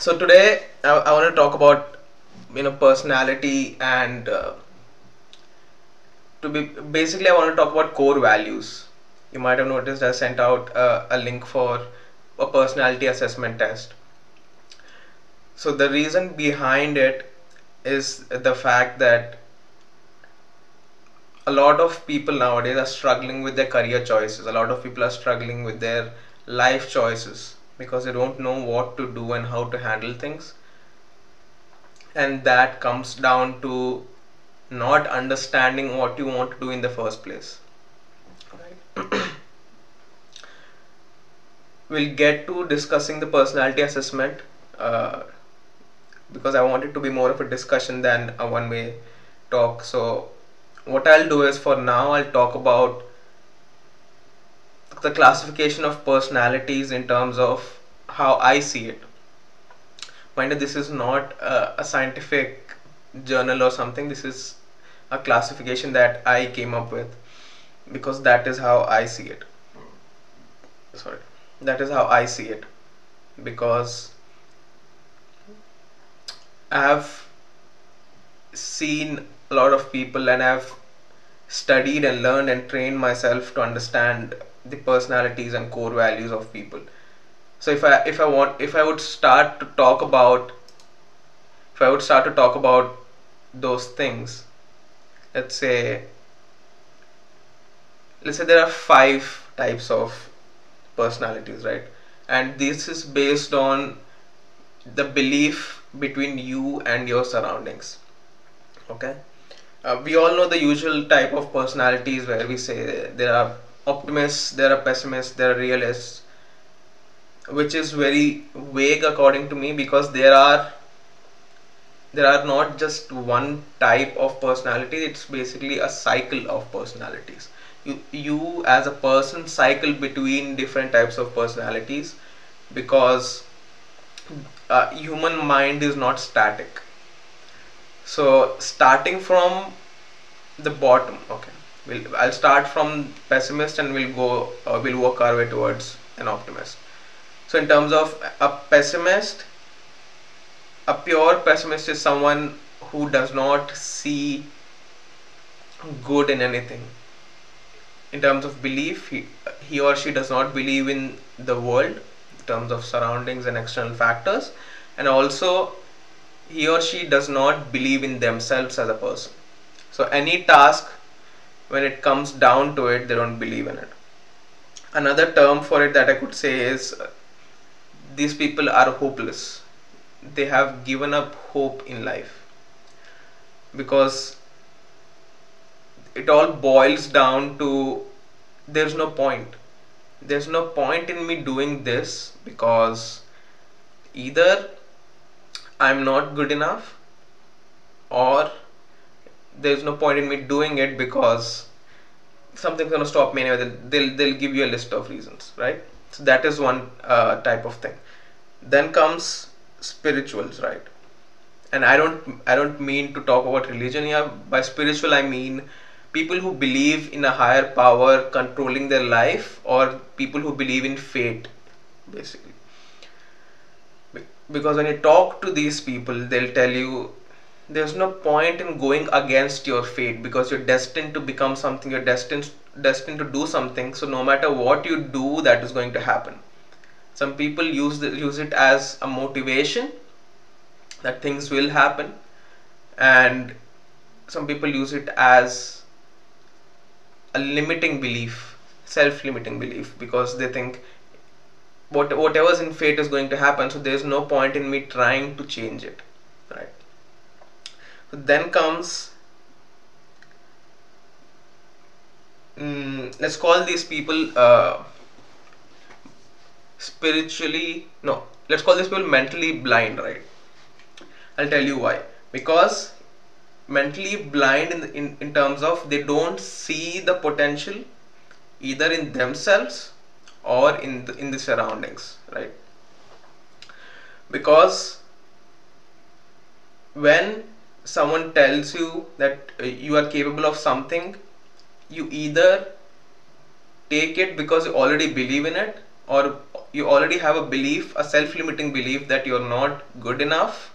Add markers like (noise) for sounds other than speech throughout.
so today I, I want to talk about you know personality and uh, to be basically I want to talk about core values. You might have noticed I sent out uh, a link for a personality assessment test. So the reason behind it is the fact that a lot of people nowadays are struggling with their career choices. A lot of people are struggling with their life choices because they don't know what to do and how to handle things. And that comes down to not understanding what you want to do in the first place. Right. (clears throat) we'll get to discussing the personality assessment uh, because I want it to be more of a discussion than a one way talk. So, what I'll do is for now, I'll talk about the classification of personalities in terms of how I see it. Mind you, this is not a, scientific journal or something, this is a classification that I came up with because that is how I see it. Sorry, that is how I see it because I have seen a lot of people and I've studied and learned and trained myself to understand the personalities and core values of people. So if I if I want if I would start to talk about if I would start to talk about those things, let's say let's say there are five types of personalities, right? And this is based on the belief between you and your surroundings okay uh, we all know the usual type of personalities where we say there are optimists there are pessimists there are realists which is very vague according to me because there are there are not just one type of personality it's basically a cycle of personalities. You you as a person cycle between different types of personalities because uh, human mind is not static. So starting from the bottom okay we'll, i'll start from pessimist and we'll go uh, we'll work our way towards an optimist. So in terms of a pessimist a pure pessimist is someone who does not see good in anything. In terms of belief he, he or she does not believe in the world in terms of surroundings and external factors. And also he or she does not believe in themselves as a person. So any task when it comes down to it they don't believe in it. Another term for it that i could say is uh, these people are hopeless. They have given up hope in life. Because it all boils down to there's no point. There's no point in me doing this because either I'm not good enough or there's no point in me doing it because something's gonna stop me anyway. They'll they'll give you a list of reasons, right? So that is one uh, type of thing. Then comes spirituals, right? And I don't I don't mean to talk about religion here. By spiritual I mean people who believe in a higher power controlling their life or people who believe in fate basically because when you talk to these people they'll tell you there's no point in going against your fate because you're destined to become something you're destined destined to do something so no matter what you do that is going to happen some people use the, use it as a motivation that things will happen and some people use it as a limiting belief, self-limiting belief, because they think what whatever's in fate is going to happen. So there's no point in me trying to change it, right? Then comes mm, let's call these people uh, spiritually no let's call these people mentally blind right? I'll tell you why. Because mentally blind in, in, in terms of they don't see the potential either in themselves or in the, in the surroundings right? Because when someone tells you that uh, you are capable of something you either take it because you already believe in it or you already have a belief a self-limiting belief that you're not good enough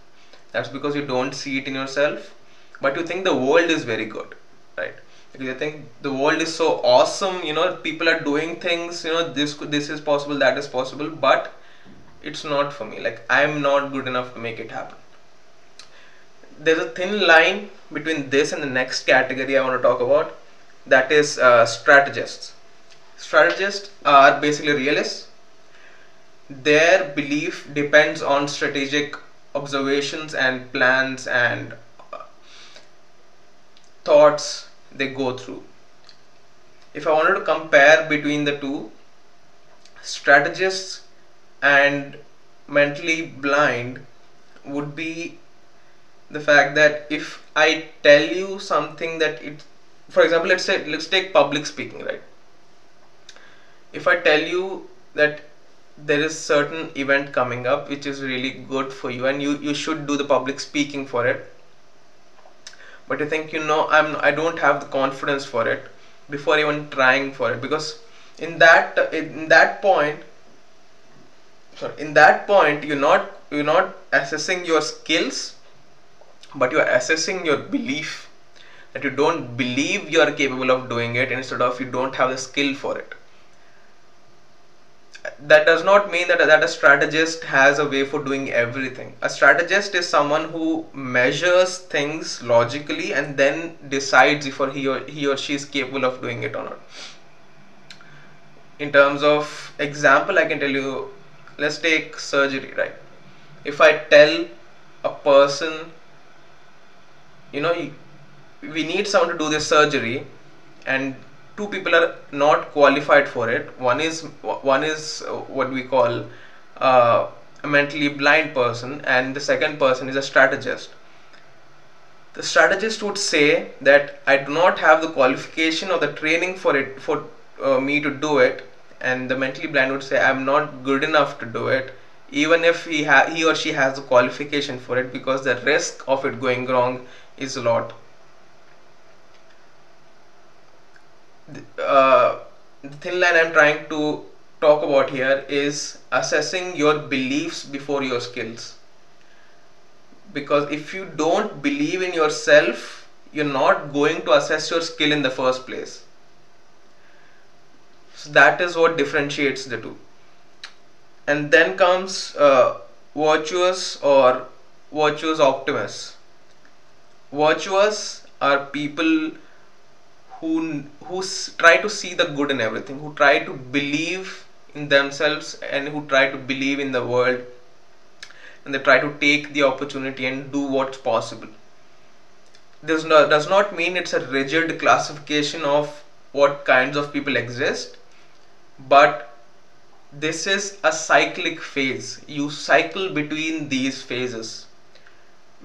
that's because you don't see it in yourself but you think the world is very good right? Because you think the world is so awesome you know people are doing things you know this this is possible that is possible but it's not for me like i'm not good enough to make it happen there's a thin line between this and the next category i want to talk about. That is uh, strategists. Strategists are basically realists. Their belief depends on strategic observations and plans and uh, thoughts they go through. If i wanted to compare between the two strategists and mentally blind would be the fact that if i tell you something that it for example let's say let's take public speaking right? If i tell you that there is certain event coming up which is really good for you and you you should do the public speaking for it but you think you know i'm i don't have the confidence for it before even trying for it because in that in that point sorry in that point you're not you're not assessing your skills but you're assessing your belief that you don't believe you are capable of doing it instead of you don't have the skill for it. That does not mean that, that a strategist has a way for doing everything. A strategist is someone who measures things logically and then decides if or he or he or she is capable of doing it or not. In terms of example i can tell you let's take surgery right? If i tell a person you know we need someone to do this surgery and two people are not qualified for it. One is one is what we call uh, a mentally blind person and the second person is a strategist. The strategist would say that i do not have the qualification or the training for it for uh, me to do it. And the mentally blind would say i'm not good enough to do it even if he ha- he or she has the qualification for it because the risk of it going wrong is a lot. Uh, the thin line I'm trying to talk about here is assessing your beliefs before your skills. Because if you don't believe in yourself, you're not going to assess your skill in the first place. So that is what differentiates the two. And then comes uh, virtuous or virtuous optimists virtuous are people who who try to see the good in everything who try to believe in themselves and who try to believe in the world. And they try to take the opportunity and do what's possible. This no, does not mean it's a rigid classification of what kinds of people exist but this is a cyclic phase. You cycle between these phases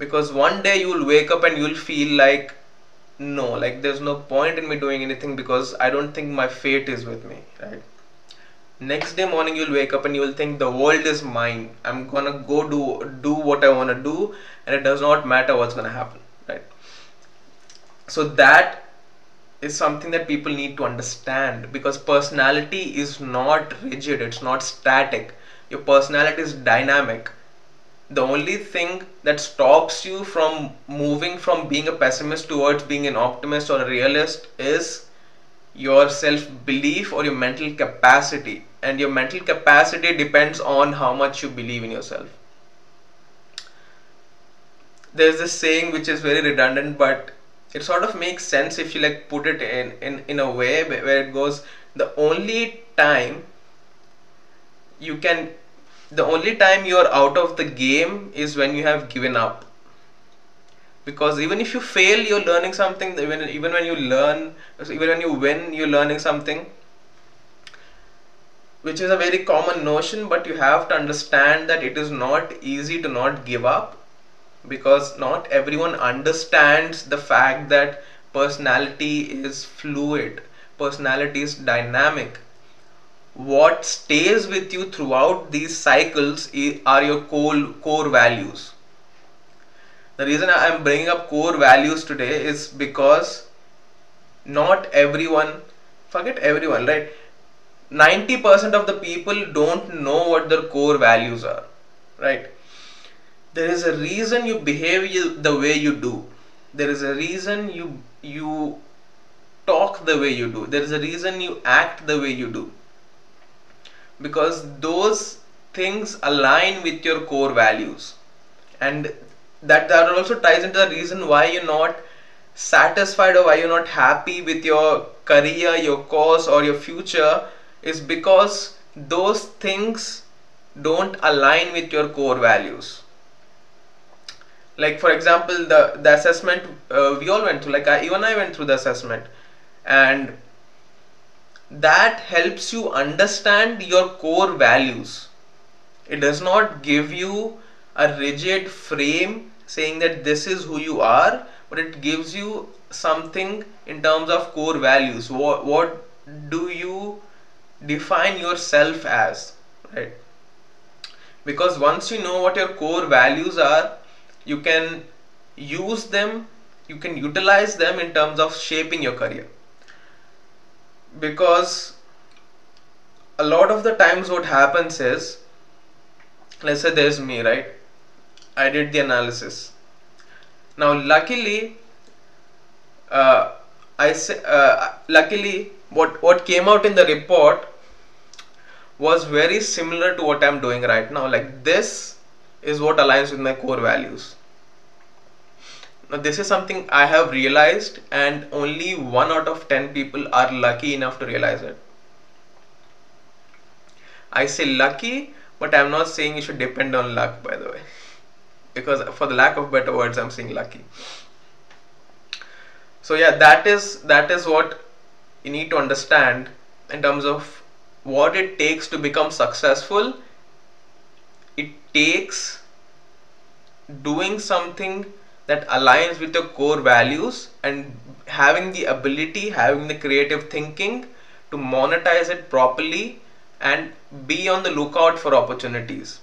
because one day you will wake up and you will feel like no like there's no point in me doing anything because i don't think my fate is with me right? Next day morning you'll wake up and you will think the world is mine. I'm gonna go do do what i want to do and it does not matter what's gonna happen right? So that is something that people need to understand because personality is not rigid it's not static. Your personality is dynamic the only thing that stops you from moving from being a pessimist towards being an optimist or a realist is your self belief or your mental capacity. And your mental capacity depends on how much you believe in yourself. There's this saying which is very redundant but it sort of makes sense if you like put it in in, in a way where it goes the only time you can the only time you are out of the game is when you have given up. Because even if you fail you're learning something. Even even when you learn even when you win you're learning something. Which is a very common notion but you have to understand that it is not easy to not give up. Because not everyone understands the fact that personality is fluid. Personality is dynamic what stays with you throughout these cycles are your core, core values. The reason I am bringing up core values today is because not everyone, forget everyone, right? 90% of the people don't know what their core values are right there is a reason you behave the way you do there is a reason you you talk the way you do there is a reason you act the way you do because those things align with your core values. And that that also ties into the reason why you're not satisfied or why you're not happy with your career your course or your future is because those things don't align with your core values. Like for example the the assessment uh, we all went through like I, even i went through the assessment. And that helps you understand your core values. It does not give you a rigid frame saying that this is who you are but it gives you something in terms of core values. What, what do you define yourself as right? Because once you know what your core values are you can use them you can utilize them in terms of shaping your career because a lot of the times what happens is let's say there's me right i did the analysis now luckily uh, i say uh, luckily what what came out in the report was very similar to what I'm doing right now. Like this is what aligns with my core values. Now this is something I have realized and only 1 out of 10 people are lucky enough to realize it. I say lucky but I'm not saying you should depend on luck by the way. Because for the lack of better words I'm saying lucky. So yeah that is that is what you need to understand in terms of what it takes to become successful it takes doing something that aligns with your core values and having the ability having the creative thinking to monetize it properly and be on the lookout for opportunities.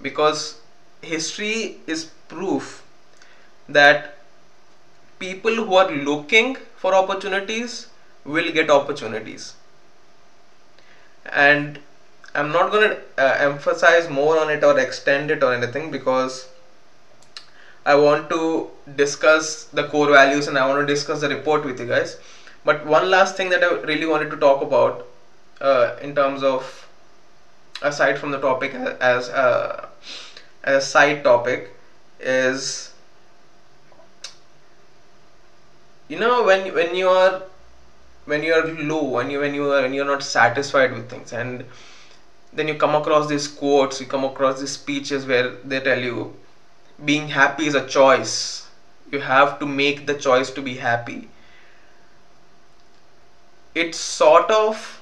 Because history is proof that people who are looking for opportunities will get opportunities. And I'm not going to uh, emphasize more on it or extend it or anything because I want to discuss the core values and I want to discuss the report with you guys. But one last thing that I really wanted to talk about uh, in terms of aside from the topic as, uh, as a side topic is you know when when you are when you're low when you when you are when you're not satisfied with things and then you come across these quotes you come across these speeches where they tell you being happy is a choice. You have to make the choice to be happy. It sort of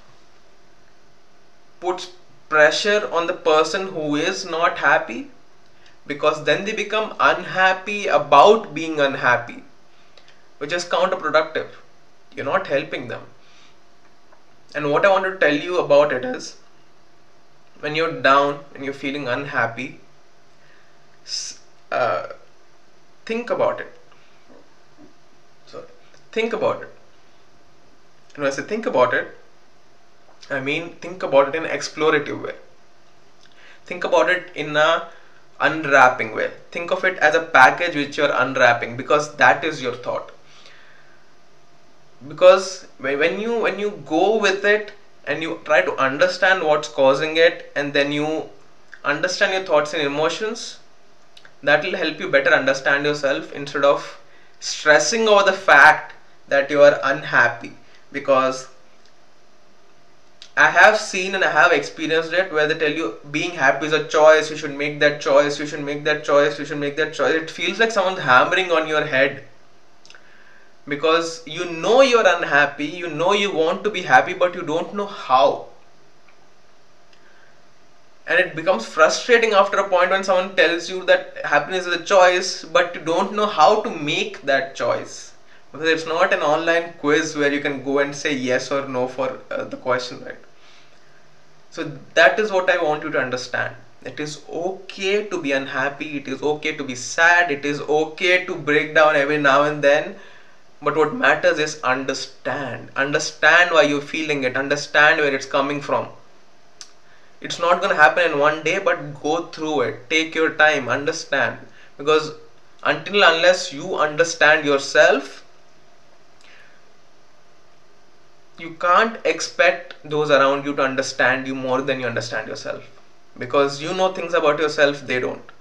puts pressure on the person who is not happy because then they become unhappy about being unhappy which is counterproductive. You're not helping them. And what i want to tell you about it is when you're down and you're feeling unhappy uh, think about it. Sorry. Think about it. And when i say think about it i mean think about it in explorative way. Think about it in a unwrapping way. Think of it as a package which you're unwrapping because that is your thought. Because when you when you go with it and you try to understand what's causing it and then you understand your thoughts and emotions that will help you better understand yourself instead of stressing over the fact that you are unhappy because I have seen and I have experienced it where they tell you being happy is a choice, you should make that choice, you should make that choice, you should make that choice. It feels like someone's hammering on your head because you know you're unhappy, you know you want to be happy, but you don't know how. And it becomes frustrating after a point when someone tells you that happiness is a choice, but you don't know how to make that choice. Because it's not an online quiz where you can go and say yes or no for uh, the question, right? So that is what I want you to understand. It is okay to be unhappy, it is okay to be sad, it is okay to break down every now and then but what matters is understand understand why you're feeling it understand where it's coming from it's not going to happen in one day but go through it. Take your time understand. Because until unless you understand yourself you can't expect those around you to understand you more than you understand yourself. Because you know things about yourself they don't.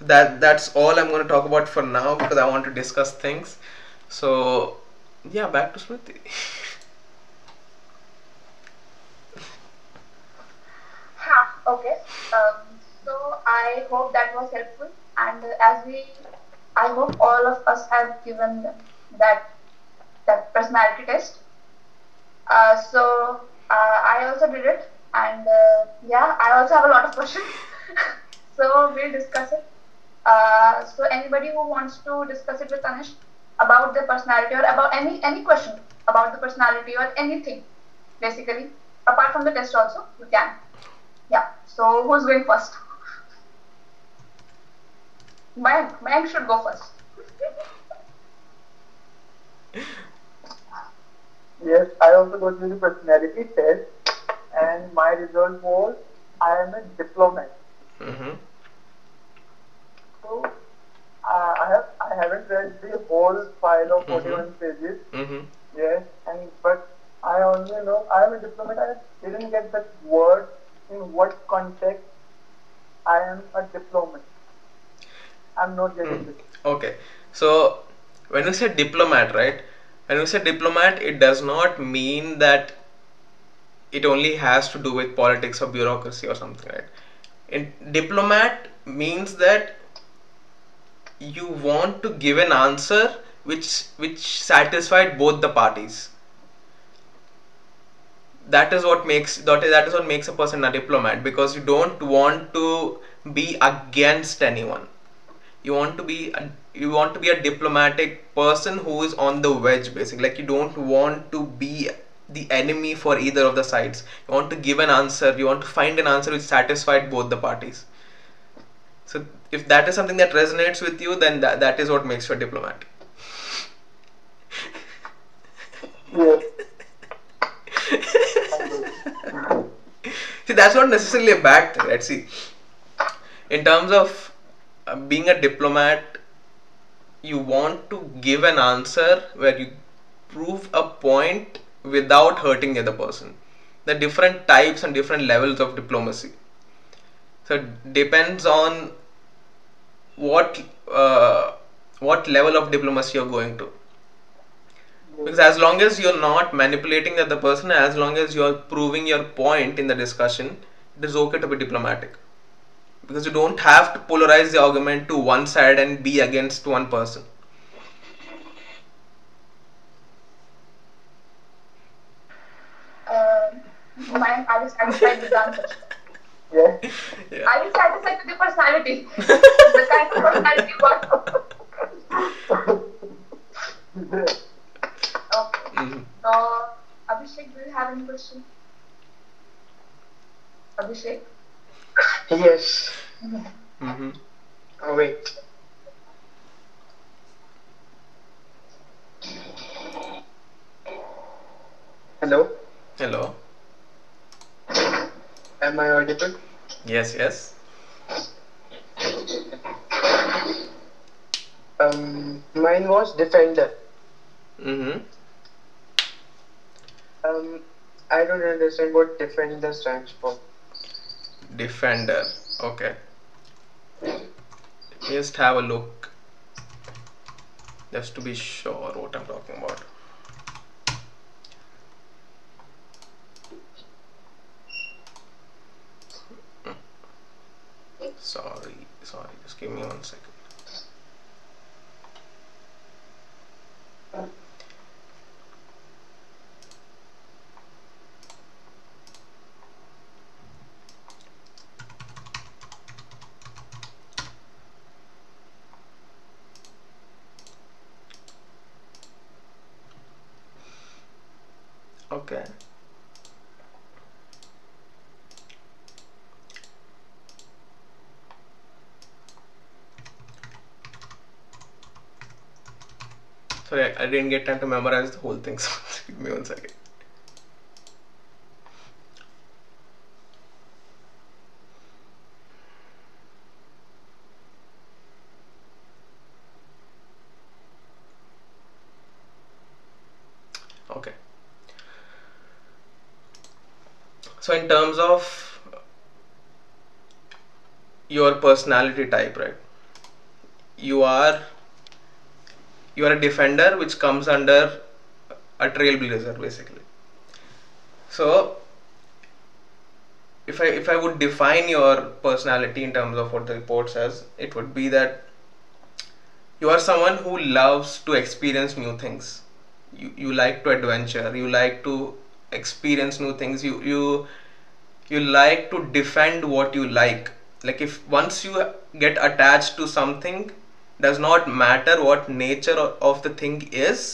That that's all i'm going to talk about for now because i want to discuss things. So yeah back to smriti (laughs) ha, okay um, so i hope that was helpful and as we i hope all of us have given that that personality test uh, so uh, I also did it, and uh, yeah, I also have a lot of questions. (laughs) so we'll discuss it. Uh, so anybody who wants to discuss it with Anish about the personality or about any any question about the personality or anything, basically, apart from the test also, you can. Yeah. So who's going first? Mayank, Mayank should go first. Yes, I also go through the personality test, and my result was I am a diplomat. mm-hmm. So uh, I have I haven't read the whole file of 41 Mhm. pages. Mm-hmm. Yes, and but I only know I am a diplomat. I didn't get that word in what context I am a diplomat. I'm not getting hmm. it. Okay, so when you say diplomat, right? When you say diplomat, it does not mean that it only has to do with politics or bureaucracy or something, right? In diplomat means that you want to give an answer which which satisfied both the parties. That is what makes that is, that is what makes a person a diplomat because you don't want to be against anyone. You want to be a, you want to be a diplomatic person who is on the wedge basically. Like you don't want to be the enemy for either of the sides. You want to give an answer you want to find an answer which satisfied both the parties. So if that is something that resonates with you then that, that is what makes you a diplomat. Yes. (laughs) (laughs) see that's not necessarily a bad thing right? See in terms of uh, being a diplomat you want to give an answer where you prove a point without hurting the other person. The different types and different levels of diplomacy. So it depends on what uh, what level of diplomacy you're going to because as long as you're not manipulating the other person as long as you're proving your point in the discussion it is okay to be diplomatic because you don't have to polarize the argument to one side and be against one person Um, Mayank, are you satisfied with the answer? Yes. yeah. Are you satisfied with the personality? (laughs) the kind of personality you (laughs) got? Yes. Okay. Mhm. So, Abhishek, do you have any question? Abhishek? Yes. Mm-hmm. Oh, wait. Hello. hello Am I audible? yes yes Um, mine was defender. mm-hmm. Um, I don't understand what defender stands for. defender okay. Just have a look. Just to be sure what i'm talking about. Sorry sorry just give me one second okay so sorry I, didn't get time to memorize the whole thing (laughs) so give me one second. Okay. So in terms of your personality type right you are you are a defender which comes under a trailblazer basically. So if i if i would define your personality in terms of what the report says it would be that you are someone who loves to experience new things. You, you like to adventure. You like to experience new things. You you you like to defend what you like. Like if once you get attached to something does not matter what nature of the thing is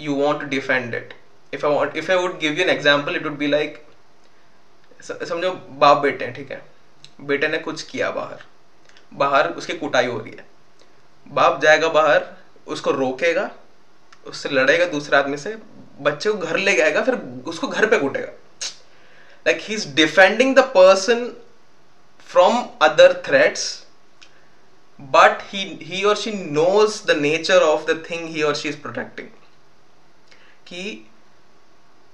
you want to defend it if i want if i would give you an example it would be like समझो बाप बेटे हैं ठीक है बेटे ने कुछ किया बाहर बाहर उसकी कुटाई हो रही है बाप जाएगा बाहर उसको रोकेगा उससे लड़ेगा दूसरे आदमी से बच्चे को घर ले जाएगा फिर उसको घर पे कूटेगा like he's defending the person from other threats but he he or she knows the nature of the thing he or she is protecting. कि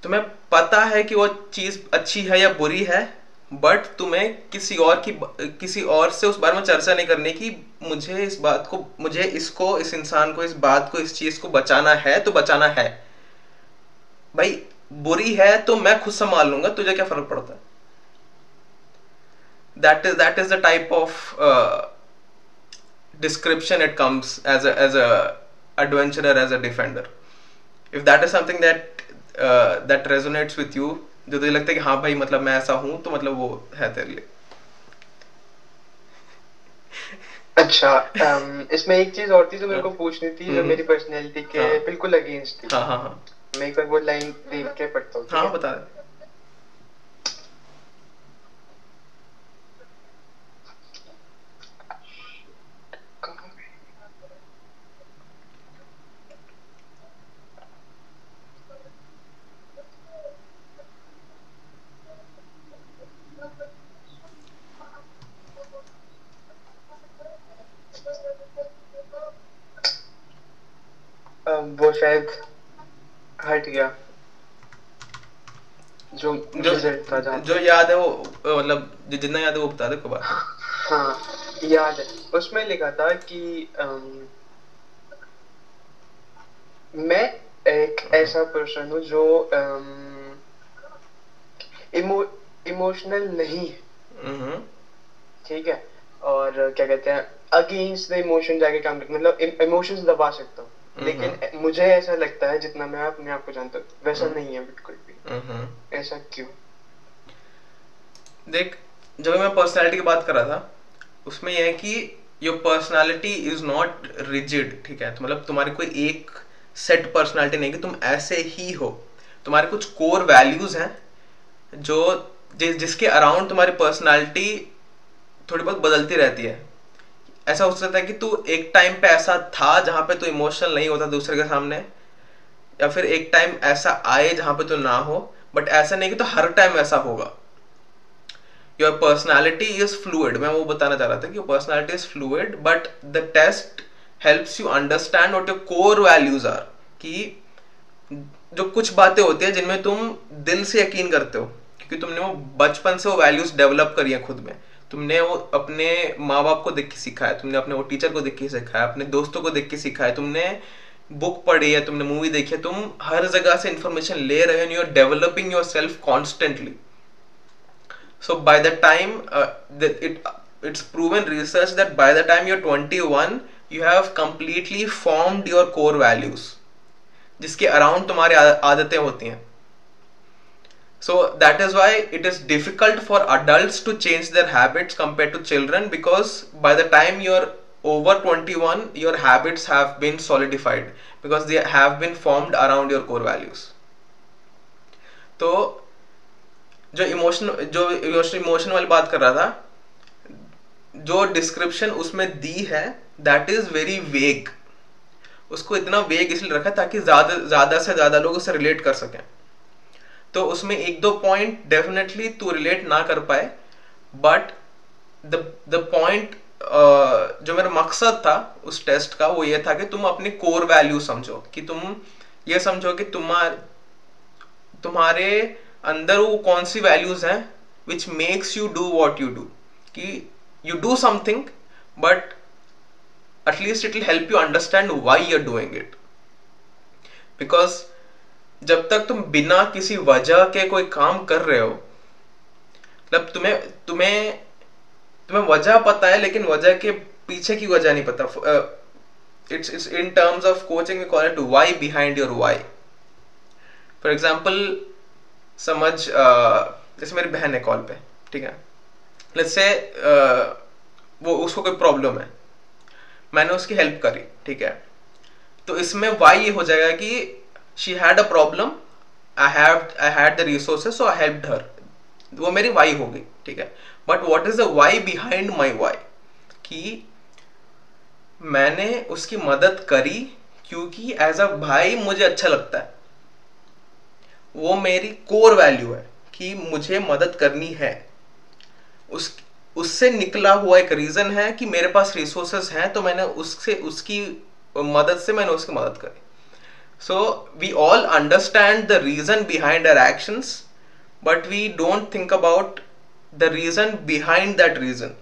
तुम्हें पता है कि वो चीज़ अच्छी है या बुरी है बट तुम्हें किसी और की, किसी और से उस बारे में चर्चा नहीं करने की मुझे इस बात को, मुझे इसको, इस इंसान को, इस बात को, इस चीज़ को बचाना है तो बचाना है। भाई, बुरी है तो मैं खुद संभाल लूँगा, तुझे क्या फ़र्क पड़ता? है that is that is the type of description it comes as a as a adventurer as a defender. If that is something that uh, that resonates with you जो तुझे लगता है कि हाँ भाई मतलब मैं ऐसा हूँ तो मतलब वो है तेरे लिए। अच्छा um, इसमें एक चीज़ और थी जो मेरे को पूछनी थी जो हम्म। मेरी पर्सनैलिटी के हाँ। बिल्कुल अगेंस्ट थी। हाँ हाँ हाँ। मैं एक बार वो लाइन देख के पढ़ता हूँ? हाँ बता दे। वो शायद हट गया। जो जो था जो याद है वो मतलब जितना याद है वो बता दे बात। हाँ याद है। उसमें लिखा था कि अम, मैं एक ऐसा पर्सन हूँ जो इमो इमोशनल नहीं है। हम्म। ठीक है? और क्या कहते हैं अगेंस्ट द इमोशन जाके काम मतलब इमोशंस दबा सकता हूँ। लेकिन मुझे ऐसा लगता है जितना मैं अपने आप को जानता हूँ वैसा नहीं है बिल्कुल भी। हम्म। ऐसा क्यों? देख जब मैं पर्सनालिटी की बात कर रहा था उसमें यह है कि your personality is not rigid ठीक है? तो मतलब तुम्हारी कोई एक सेट पर्सनालिटी नहीं कि तुम ऐसे ही हो। तुम्हारे कुछ कोर वैल्यूज़ हैं जो जिस जिसके अराउंड तुम्हारी पर्सनालिटी थोड़ी बहुत बदलती रहती है। ऐसा हो सकता है कि तू एक टाइम पे ऐसा था जहाँ पे तू इमोशनल नहीं होता दूसरे के सामने, या फिर एक टाइम ऐसा आए जहाँ पे तू ना हो बट ऐसा नहीं कि तो हर टाइम ऐसा होगा। योर पर्सनैलिटी इज़ फ्लूइड मैं वो बताना चाह रहा था कि personality is fluid but the test helps you understand what your core values are कि जो कुछ बातें होती है जिनमें तुम दिल से यकीन करते हो, क्योंकि तुमने वो बचपन से वो वैल्यूज़ डेवलप करी है खुद में। तुमने वो अपने माँ बाप को देख के सीखा है तुमने अपने वो टीचर को देख के सीखा है अपने दोस्तों को देख के सीखा है तुमने बुक पढ़ी है, तुमने मूवी देखी है, तुम हर जगह से इंफॉर्मेशन ले रहे हो you are developing yourself constantly so by the time that it, it's proven research that by the time you're 21 you have completely formed your core values, जिसके अराउंड तुम्हारी आदतें होती हैं। So that is why it is difficult for adults to change their habits compared to children because by the time you're over 21 your habits have been solidified because they have been formed around your core values तो जो emotion जो emotion वाली बात कर रहा था जो description उसमें दी है दैट इज़ वेरी वेग उसको इतना वेग इसलिए रखा है ताकि ज़्यादा ज़्यादा से ज़्यादा लोग उससे रिलेट कर सकें तो उसमें एक दो पॉइंट डेफिनेटली तू रिलेट ना कर पाए बट द द पॉइंट जो मेरा मकसद था उस टेस्ट का वो ये था कि तुम अपने कोर वैल्यू समझो, कि तुम ये समझो कि तुम्हारे तुम्हारे अंदर वो कौन सी वैल्यूज़ हैं which makes you do what you do कि you do something but at least it will help you understand why you are doing it because जब तक तुम बिना किसी वजह के कोई काम कर रहे हो मतलब तुम्हें तुम्हें तुम्हें वजह पता है, लेकिन वजह के पीछे की वजह नहीं पता। It's it's in terms of coaching we call it why behind your why for example समझ जैसे मेरी बहन है कॉल पे, ठीक है? लेट्स से वो, उसको कोई प्रॉब्लम है। मैंने उसकी हेल्प करी, ठीक है? तो इसमें वाई ये हो जाएगा कि she had a problem I have I had the resources so I help her वो मेरी वाई हो गई, ठीक है? But what is the why behind my why कि मैंने उसकी मदद करी क्योंकि एज अ भाई मुझे अच्छा लगता है। वो मेरी कोर वैल्यू है कि मुझे मदद करनी है। उस, उससे निकला हुआ एक रीजन है कि मेरे पास रिसोर्सेस हैं तो मैंने उससे, उसकी मदद से मैंने उसकी मदद करी। So we all understand the reason behind our actions, but we don't think about the reason behind that reason.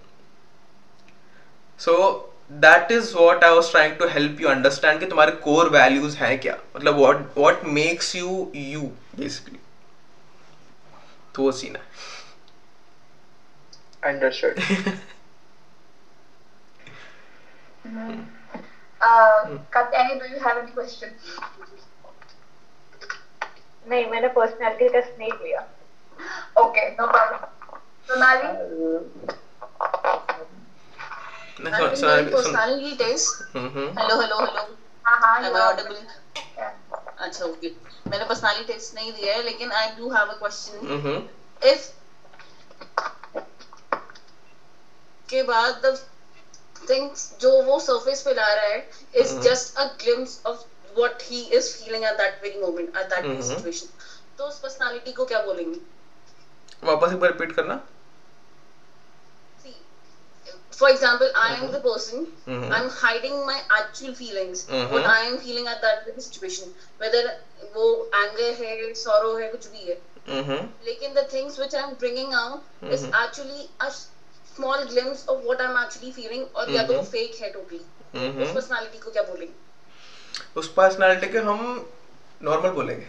So that is what I was trying to help you understand ki tumhare core values hai kya matlab what what makes you you basically to वो scene है understood hmm. Uh, Katyani, do you have any question? नहीं मैंने personality test नहीं लिया। Okay no problem Sonali personality test hello hello hello अच्छा okay मैंने personality test नहीं दिया है लेकिन I do have a question if के बाद थिंग्स जो वो सरफेस पे ला रहा है is Mhm. Just a glimpse of what he is feeling at that very moment at that Mhm. Situation तो उस पर्सनालिटी को क्या बोलेंगे वापस एक बार रिपीट करना See, for example, I am Mhm. the person. Mhm. I'm hiding my actual feelings. Mhm. What I am feeling at that very situation. Whether वो anger है, sorrow है, कुछ भी है. हम्म, लेकिन the things which I'm bringing out mm-hmm. is Mhm. actually a small glimpse of what I'm actually feeling और या तो Mhm. fake है totally. उस हम्म। personality को क्या बोलेंगे? उस पर्सनालिटी के हम नॉर्मल बोलेंगे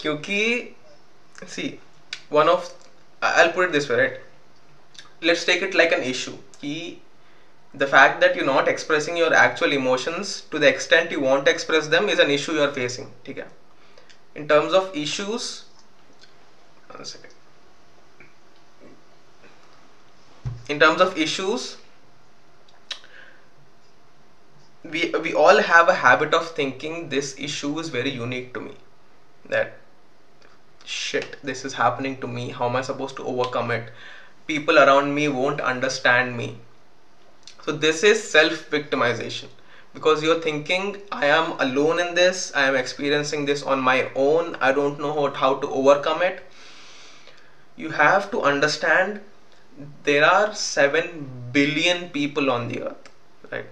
क्योंकि see one of I put it this way right let's take it like an issue कि the fact that you're not expressing your actual emotions to the extent you want to express them is an issue you are facing ठीक है in terms of issues one second in terms of issues we we all have a habit of thinking this issue is very unique to me. That shit this is happening to me. How am i supposed to overcome it? People around me won't understand me. So this is self victimization because you're thinking i am alone in this. I am experiencing this on my own. I don't know how, how to overcome it. You have to understand there are 7 billion people on the earth right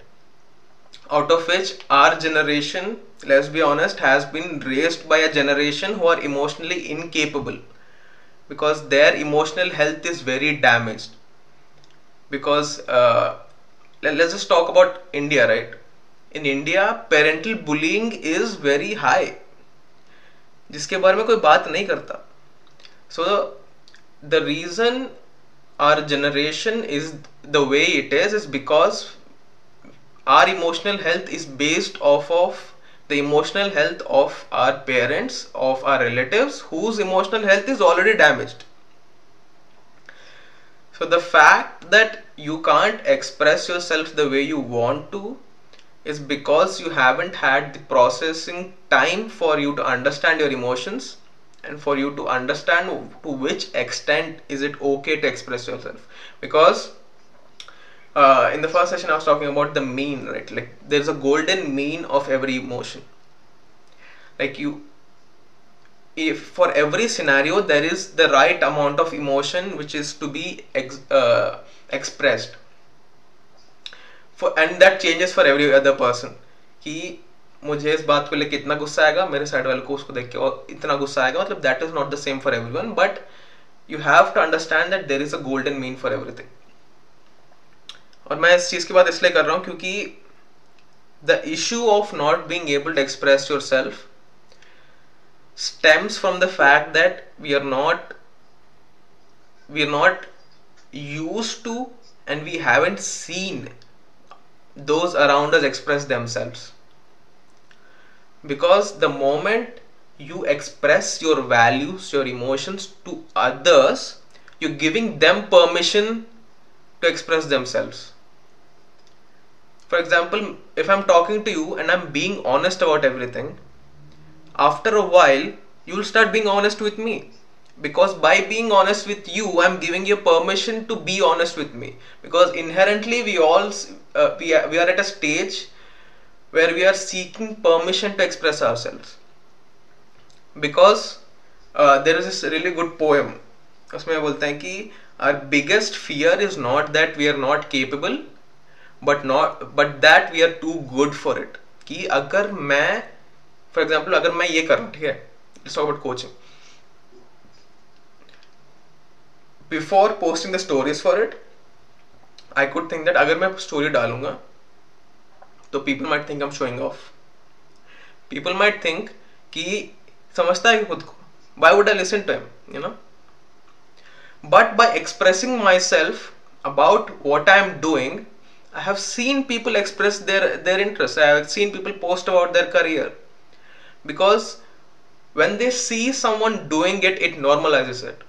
out of which our generation let's be honest has been raised by a generation who are emotionally incapable because their emotional health is very damaged because uh, let, us just talk about india right in india parental bullying is very high जिसके बारे में कोई बात नहीं करता so the reason our generation is the way it is is because our emotional health is based off of the emotional health of our parents of our relatives whose emotional health is already damaged. So the fact that you can't express yourself the way you want to is because you haven't had the processing time for you to understand your emotions and for you to understand to which extent is it okay to express yourself because uh, in the first session I was talking about the mean, right? Like there's a golden mean of every emotion. Like you, if for every scenario there is the right amount of emotion which is to be ex, uh, expressed. For and that changes for every other person. कि मुझे इस बात को लेकर इतना गुस्सा आएगा, मेरे साइड वाले को उसको देख के और इतना गुस्सा आएगा मतलब that is not the same for everyone but you have to understand that there is a golden mean for everything और मैं इस चीज़ की बात इसलिए कर रहा हूँ क्योंकि the issue of not being able to express yourself stems from the fact that we are not, we are not used to and we haven't seen those around us express themselves. Because the moment you express your values your emotions to others you're giving them permission to express themselves. For example if i'm talking to you and i'm being honest about everything after a while you will start being honest with me. Because by being honest with you i'm giving you permission to be honest with me. Because inherently we all uh, we, are, we are at a stage where we are seeking permission to express ourselves because uh, there is this really good poem उसमें बोलते हैं कि our biggest fear is not that we are not capable but not but that we are too good for it कि अगर मैं for example अगर मैं ये कर हूँ ठीक है talk about coaching before posting the stories for it I could think that अगर मैं स्टोरी डालूँगा तो people might think I am showing off people might think कि समझता है कि खुद को why would I listen to him you know but bye expressing my self about what I am doing, I have seen people express their their interest. I have seen people post about their career because when they see someone doing it, it normalizes it.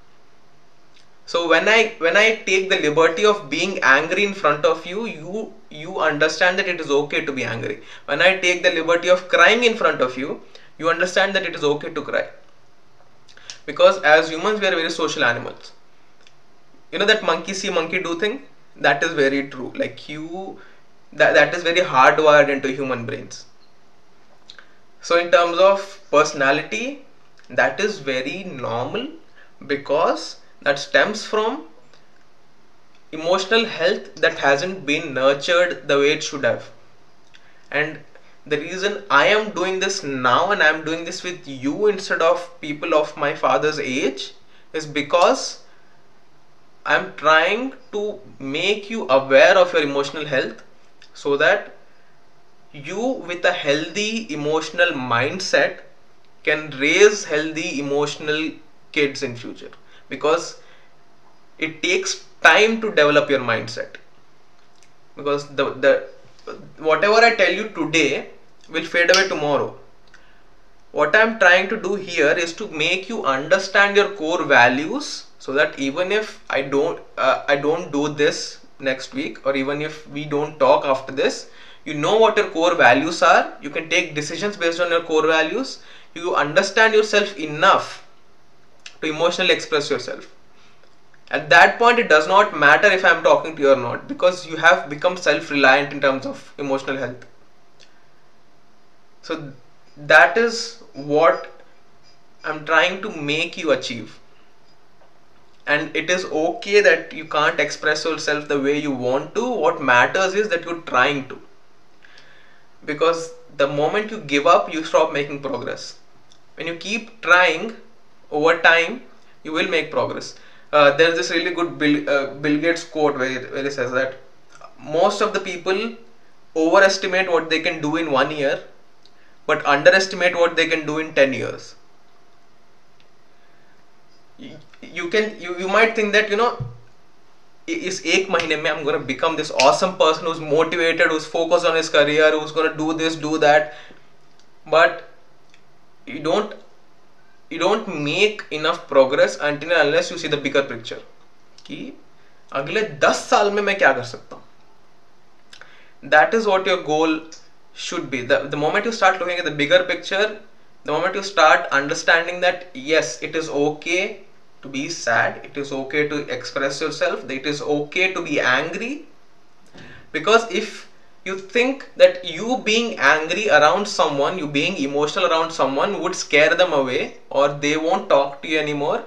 So when I when I take the liberty of being angry in front of you, you you understand that it is okay to be angry. When I take the liberty of crying in front of you, you understand that it is okay to cry. Because as humans, we are very social animals you know that monkey see monkey do thing that is very true like you that, that is very hardwired into human brains so in terms of personality that is very normal because that stems from emotional health that hasn't been nurtured the way it should have. And the reason i am doing this now and i am doing this with you instead of people of my father's age is because I'm trying to make you aware of your emotional health so that you, with a healthy emotional mindset, can raise healthy emotional kids in future because it takes time to develop your mindset. Because the, the whatever i tell you today will fade away tomorrow. What i'm trying to do here is to make you understand your core values so that even if i don't uh, i don't do this next week or even if we don't talk after this you know what your core values are. You can take decisions based on your core values. You understand yourself enough to emotionally express yourself. At that point it does not matter if i'm talking to you or not because you have become self-reliant in terms of emotional health. So that is what i'm trying to make you achieve. And it is okay that you can't express yourself the way you want to. What matters is that you're trying to. Because the moment you give up you stop making progress. When you keep trying over time you will make progress uh, there's this really good bill, uh, bill gates quote where, where he says that most of the people overestimate what they can do in one year but underestimate what they can do in 10 years you can you, you might think that you know इस एक महीने में I'm gonna become this awesome person who's motivated, who's focused on his career, who's gonna do this, do that. But you don't you don't make enough progress until unless you see the bigger picture. कि अगले दस साल में मैं क्या कर सकता हूँ That is what your goal should be. The, the moment you start looking at the bigger picture, the moment you start understanding that yes, it is okay to be sad it is okay to express yourself it is okay to be angry because if you think that you being angry around someone you being emotional around someone would scare them away or they won't talk to you anymore?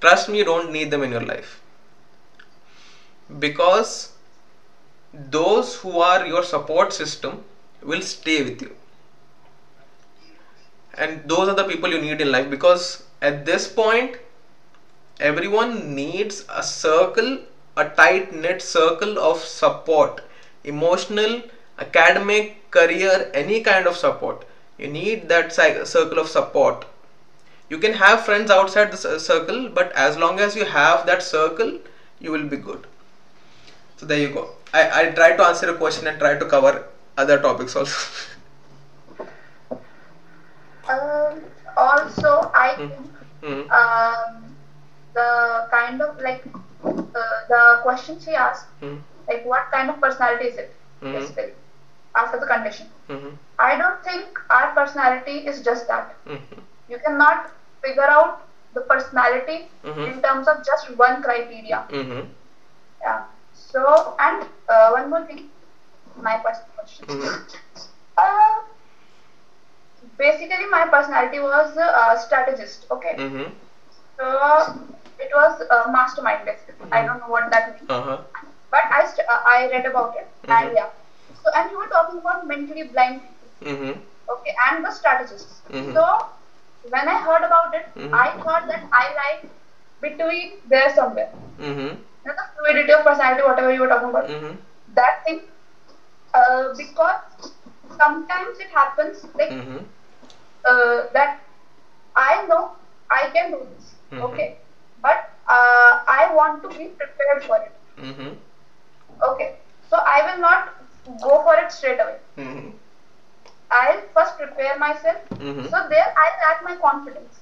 Trust me you don't need them in your life. Because those who are your support system will stay with you. And those are the people you need in life because at this point everyone needs a circle a tight knit circle of support emotional academic career any kind of support you need that circle of support you can have friends outside the circle but as long as you have that circle you will be good so there you go i, I tried to answer a question and try to cover other topics also (laughs) um, also i Hmm. think mm-hmm. um, the kind of like uh, the question she asked Mm-hmm. like what kind of personality is it Mhm. basically after the condition Mm-hmm. i don't think our personality is just that Mm-hmm. you cannot figure out the personality Mhm. in terms of just one criteria Mm-hmm. yeah so and uh, one more thing my personal question Mhm. uh, basically my personality was uh, strategist okay Mm-hmm. so it was uh, mastermind basically i don't know what that means Uh-huh. but i st- uh, i read about it and yeah so and you were talking about mentally blind people Mm-hmm. okay and the strategists Mhm. so when i heard about it Mhm. i thought that i like between there somewhere Mm-hmm. the fluidity of personality whatever you were talking about Mm-hmm. that thing uh, because sometimes it happens like Mm-hmm. uh, that i know i can do this Mhm. okay but uh, i want to be prepared for it Mm-hmm. okay so i will not go for it straight away Mm-hmm. i'll first prepare myself Mm-hmm. so there i lack my confidence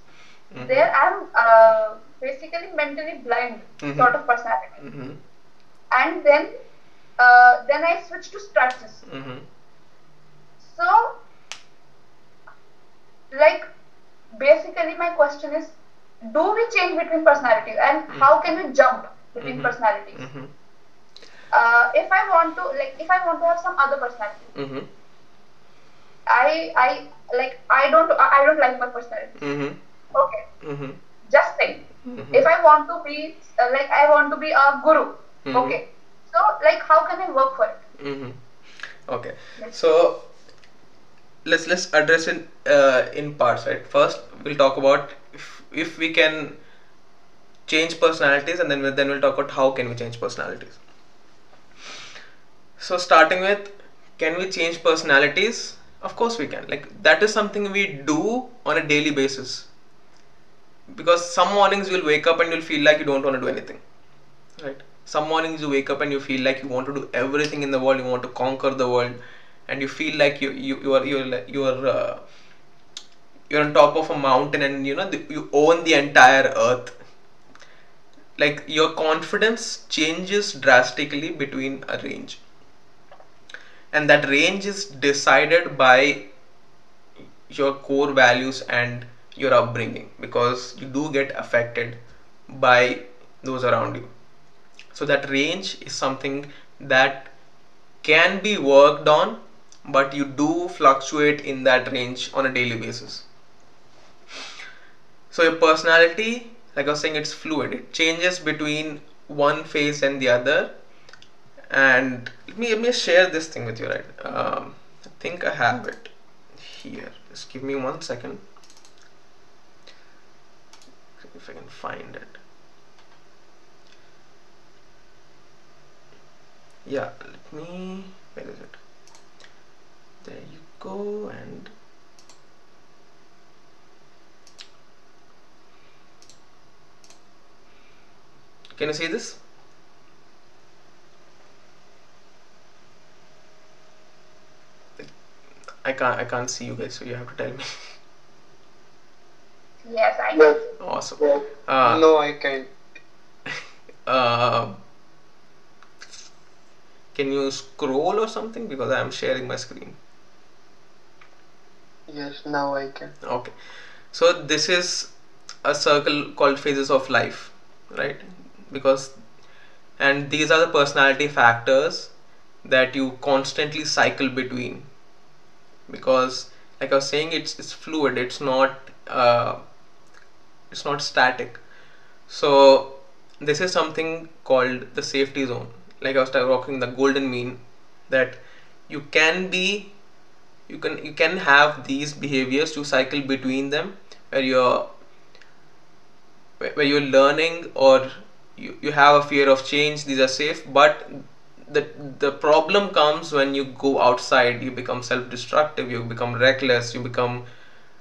Mhm. there i'm uh, basically mentally blind Mhm. sort of personality Mm-hmm. and then uh, then i switch to strategist Mm-hmm. so like basically my question is do we change between personalities and how can we jump between personalities Mm-hmm. Uh, if i want to like if i want to have some other personality Mm-hmm. i i like i don't i don't like my personality Mm-hmm. okay Mm-hmm. just think Mhm. if i want to be uh, like i want to be a guru Mhm. okay so like how can i work for it Mm-hmm. Okay. So let's let's address it uh, in parts, right? First, we'll talk about if if we can change personalities, and then then we'll talk about how can we change personalities. So starting with, can we change personalities? Of course we can. Like that is something we do on a daily basis. Because some mornings you'll wake up and you'll feel like you don't want to do anything right some mornings you wake up and you feel like you want to do everything in the world you want to conquer the world and you feel like you you, you are you're you're uh, you're on top of a mountain and you know the, you own the entire earth like your confidence changes drastically between a range and that range is decided by your core values and your upbringing because you do get affected by those around you. So that range is something that can be worked on but you do fluctuate in that range on a daily basis. So your personality like i was saying it's fluid. It changes between one phase and the other and let me let me share this thing with you right? Um, i think i have it here. Just give me one second. If i can find it. Yeah let me where is it? There you go and can you see this I can't I can't see you guys so you have to tell me. Yes i know awesome. uh, no, I can't. (laughs) uh, can you scroll or something? Because I am sharing my screen. Yes, now I can. okay. So this is a circle called phases of life right? Because and these are the personality factors that you constantly cycle between because like I was saying it's it's fluid. It's not uh, it's not static. So this is something called the safety zone. Like I was talking the golden mean that you can be you can you can have these behaviors to cycle between them where you're where you're learning or you, you have a fear of change. These are safe but the the problem comes when you go outside you become self-destructive you become reckless you become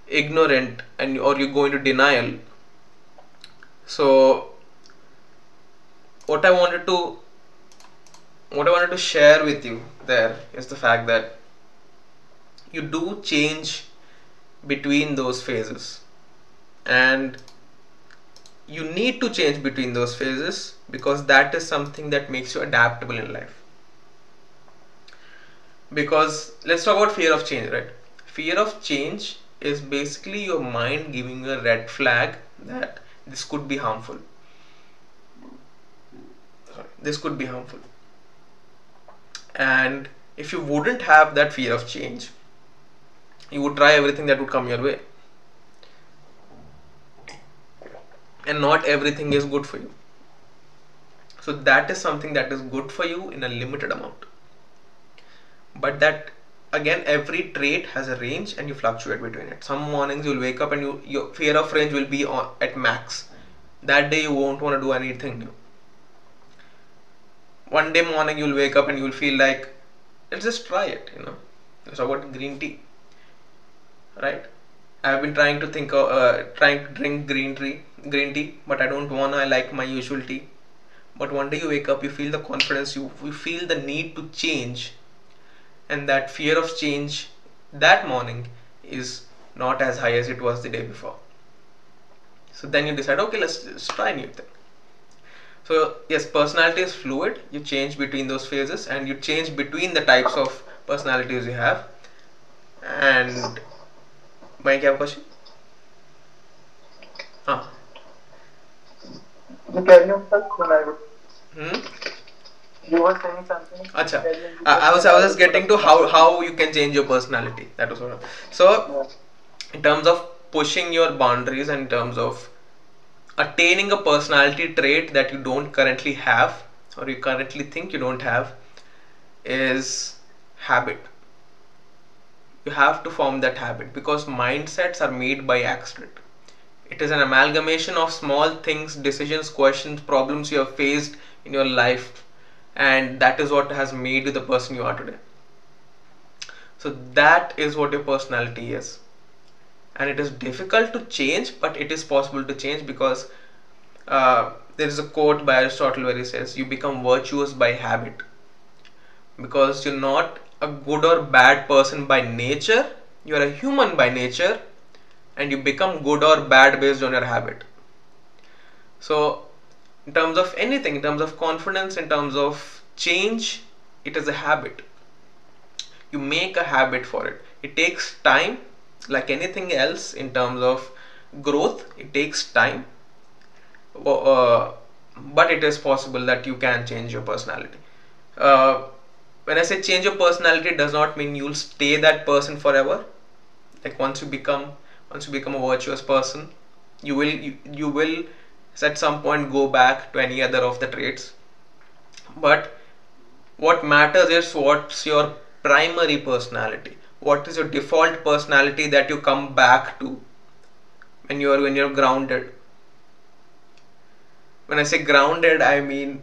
ignorant and or you go into denial. So what i wanted to what i wanted to share with you there is the fact that you do change between those phases. And you need to change between those phases because that is something that makes you adaptable in life. Because let's talk about fear of change right? Fear of change is basically your mind giving a red flag that this could be harmful. This could be harmful. And if you wouldn't have that fear of change you would try everything that would come your way and not everything is good for you. So that is something that is good for you in a limited amount. But that again every trait has a range and you fluctuate between it. Some mornings you'll wake up and you your fear of range will be on at max. That day you won't want to do anything new. One day morning you'll wake up and you'll feel like let's just try it you know. It's about green tea? Right i've been trying to think of uh, trying to drink green tea green tea but i don't want to i like my usual tea. But one day you wake up you feel the confidence you, you feel the need to change. And that fear of change that morning is not as high as it was the day before. So then you decide okay let's, let's try a new thing. So yes personality is fluid. You change between those phases and you change between the types of personalities you have. And Mike, you have a question? Ah. You carry on first, then I would. Hmm? You were saying something. Acha. Carry on, you I, I carry was on, I was just would getting to how how you can change your personality. That was what. I- So Yeah. in terms of pushing your boundaries and in terms of attaining a personality trait that you don't currently have or you currently think you don't have is habit you have to form that habit because mindsets are made by accident. It is an amalgamation of small things decisions questions problems you have faced in your life and that is what has made you the person you are today. So that is what your personality is. And it is difficult to change but it is possible to change because uh, there is a quote by aristotle where he says you become virtuous by habit. Because you're not a good or bad person by nature you are a human by nature and you become good or bad based on your habit. So in terms of anything in terms of confidence in terms of change it is a habit. You make a habit for it. It takes time like anything else in terms of growth it takes time. Uh, but it is possible that you can change your personality. Uh, when i say change your personality does not mean you'll stay that person forever. Like once you become once you become a virtuous person you will you, you will at some point go back to any other of the traits. But what matters is what's your primary personality. What is your default personality that you come back to when you're when you're grounded? When i say grounded i mean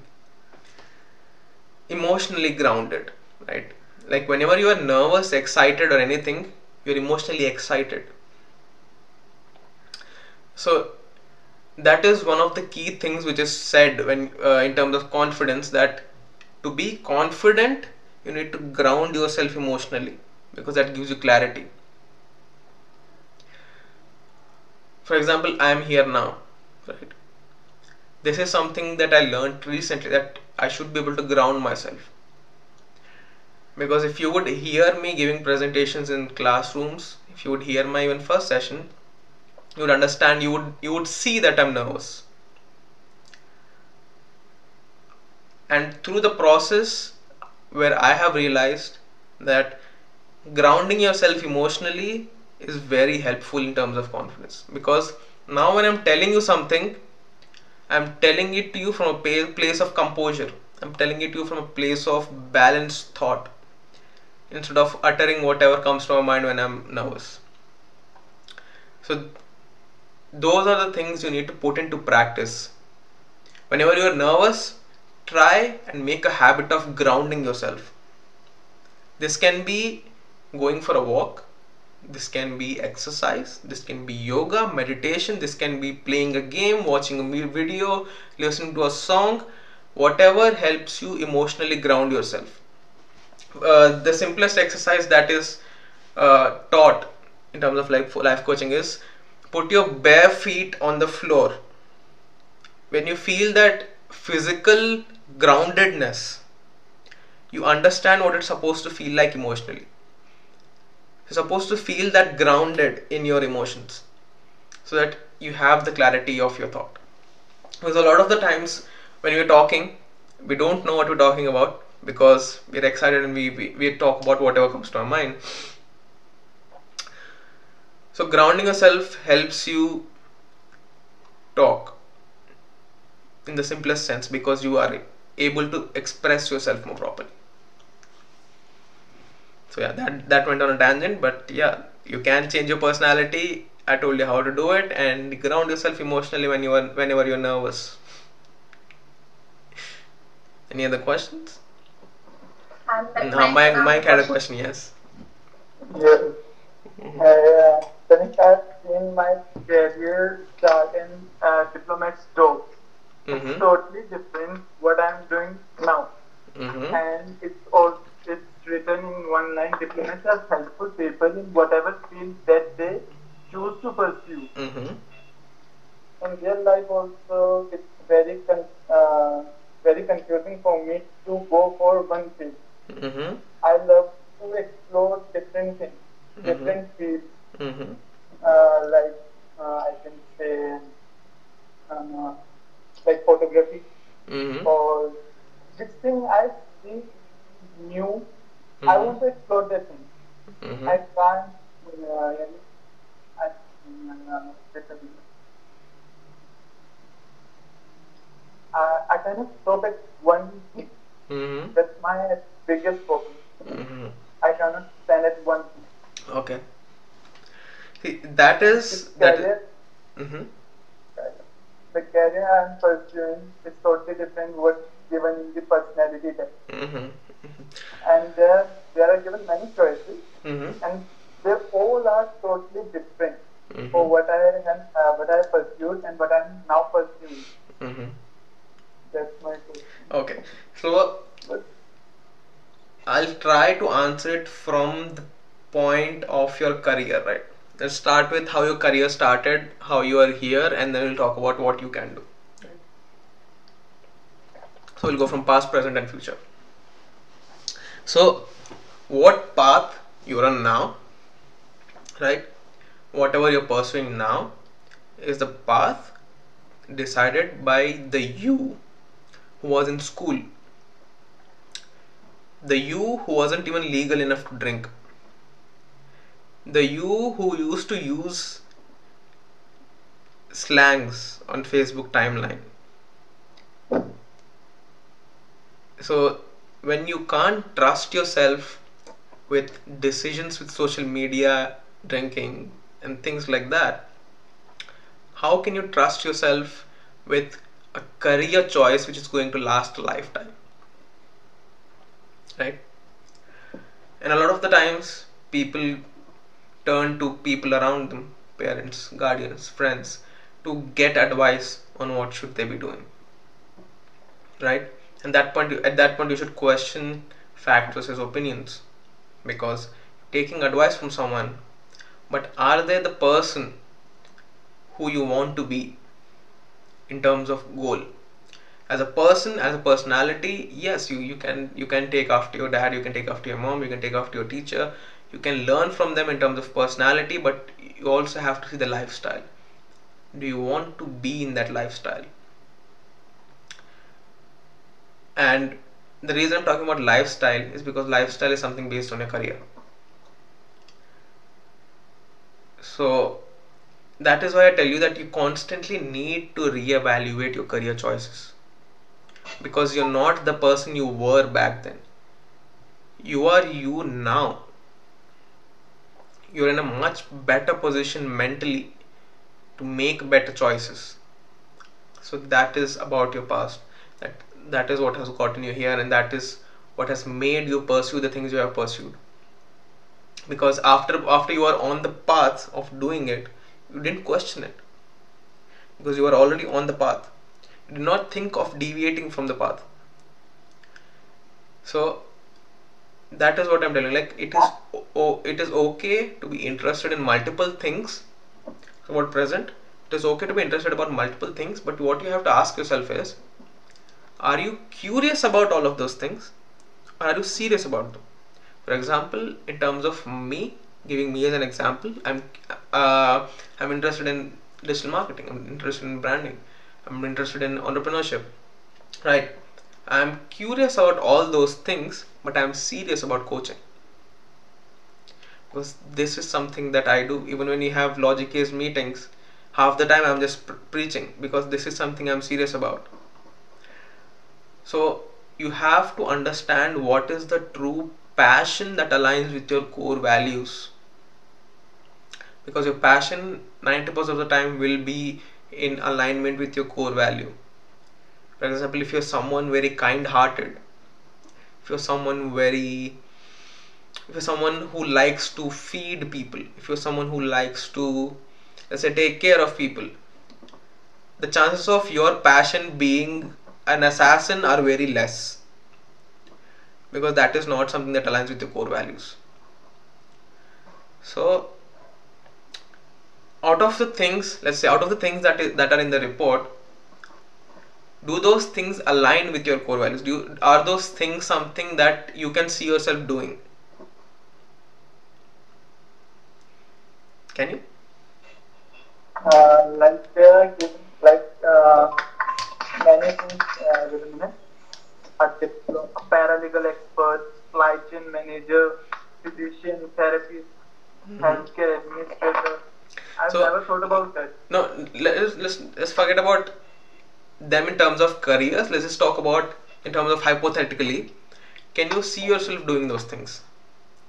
emotionally grounded right? Like whenever you are nervous excited or anything you're emotionally excited. So that is one of the key things which is said when uh, in terms of confidence that to be confident you need to ground yourself emotionally because that gives you clarity. For example i am here now right? This is something that i learned recently that i should be able to ground myself. Because if you would hear me giving presentations in classrooms if you would hear my even first session you would understand you would you would see that i'm nervous. And through the process where I have realized that grounding yourself emotionally is very helpful in terms of confidence. Because now when I'm telling you something, I'm telling it to you from a place of composure. I'm telling it to you from a place of balanced thought instead of uttering whatever comes to my mind when I'm nervous. So, those are the things you need to put into practice. Whenever you're nervous, try and make a habit of grounding yourself. This can be going for a walk, this can be exercise, this can be yoga, meditation, this can be playing a game, watching a video, listening to a song, whatever helps you emotionally ground yourself. Uh, the simplest exercise that is uh, taught in terms of like life coaching is put your bare feet on the floor. When you feel that physical groundedness, you understand what it's supposed to feel like emotionally you're supposed to feel that grounded in your emotions so that you have the clarity of your thought. Because a lot of the times when we're talking, we don't know what we're talking about because we're excited and we, we, we talk about whatever comes to our mind. So, grounding yourself helps you talk in the simplest sense because you are able to express yourself more properly so yeah that that went on a tangent but yeah you can change your personality i told you how to do it and ground yourself emotionally when you are whenever you're nervous any other questions no mike mike had a question yes yes uh, I've seen my career start in uh, diplomat store. Mm-hmm. It's totally different what I'm doing now. Mm-hmm. And it's also it's written in one line, diplomats are helpful people in whatever field that they choose to pursue. Mm-hmm. In real life also, it's very con- uh, very confusing for me to go for one field. Mm-hmm. I love to explore different things, mm-hmm. different fields. Mm-hmm. Uh, like uh, I can say, uh, like photography, mm-hmm. or this thing I see new. Mm-hmm. I want to explore the thing. Mm-hmm. I can't. Uh, I, uh, I kind of stop at one thing. Mm-hmm. That's my biggest problem. Mm-hmm. I cannot stand at one thing. Okay. See, that is that is. Mm-hmm. The career I'm pursuing is totally different what given the personality test. Mm-hmm and there there are given many choices, mm-hmm. and they all are totally different mm-hmm. for what I have uh, what I pursued and what I'm now pursuing. Mm-hmm. That's my question. Okay, so I'll try to answer it from the point of your career, right? Let's start with how your career started, how you are here, and then we'll talk about what you can do. So we'll go from past, present, and future. So, what path you're on now, right? Whatever you're pursuing now is the path decided by the you who was in school. The you who wasn't even legal enough to drink. The you who used to use slangs on Facebook timeline. So when you can't trust yourself with decisions with social media, drinking, and things like that, how can you trust yourself with a career choice which is going to last a lifetime? Right? And a lot of the times, people turn to people around them parents, guardians, friends to get advice on what should they be doing. Right? And that point at that point you should question fact versus opinions. Because taking advice from someone but are they the person who you want to be in terms of goal? As a person as a personality yes you you can you can take after your dad you can take after your mom you can take after your teacher. You can learn from them in terms of personality but you also have to see the lifestyle. Do you want to be in that lifestyle and the reason I'm talking about lifestyle is because lifestyle is something based on your career. So that is why I tell you that you constantly need to reevaluate your career choices because you're not the person you were back then. You are you now. You're in a much better position mentally to make better choices. So that is about your past. That that is what has gotten you here and that is what has made you pursue the things you have pursued. Because after after you are on the path of doing it you didn't question it. Because you are already on the path. You did not think of deviating from the path. So that is what i'm telling like it is oh, it is okay to be interested in multiple things about present. It is okay to be interested about multiple things but what you have to ask yourself is are you curious about all of those things? Or are you serious about them? For example in terms of me giving me as an example i'm uh, i'm interested in digital marketing i'm interested in branding i'm interested in entrepreneurship right? I'm curious about all those things but i'm serious about coaching. Because this is something that i do even when you have logic case meetings half the time i'm just pre- preaching because this is something i'm serious about so you have to understand what is the true passion that aligns with your core values. Because your passion 90% of the time will be in alignment with your core value. For example if you're someone very kind hearted if you're someone very if you're someone who likes to feed people if you're someone who likes to let's say take care of people the chances of your passion being an assassin are very less. Because that is not something that aligns with your core values. So out of the things let's say out of the things that is, that are in the report do those things align with your core values? Do you, are those things something that you can see yourself doing? Can you? Uh, like uh, like uh, many things uh, within. A, diploma, a paralegal expert, supply chain manager, physician, therapist, Mm-hmm. healthcare administrator. I've So- never thought about that. no let's, let's let's forget about them in terms of careers let's just talk about in terms of hypothetically can you see yourself doing those things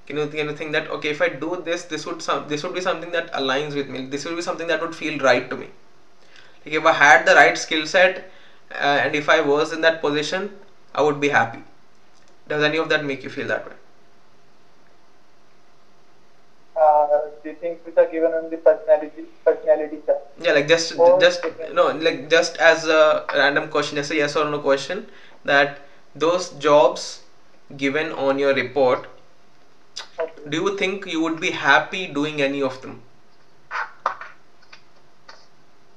can you, can you think that okay if i do this this would some this would be something that aligns with me this would be something that would feel right to me like if i had the right skill set uh, and if i was in that position i would be happy does any of that make you feel that way Uh, the things which are given on the personality personality chart. yeah like just Or just different. no like just as a random question just a yes or no question that those jobs given on your report Okay. do you think you would be happy doing any of them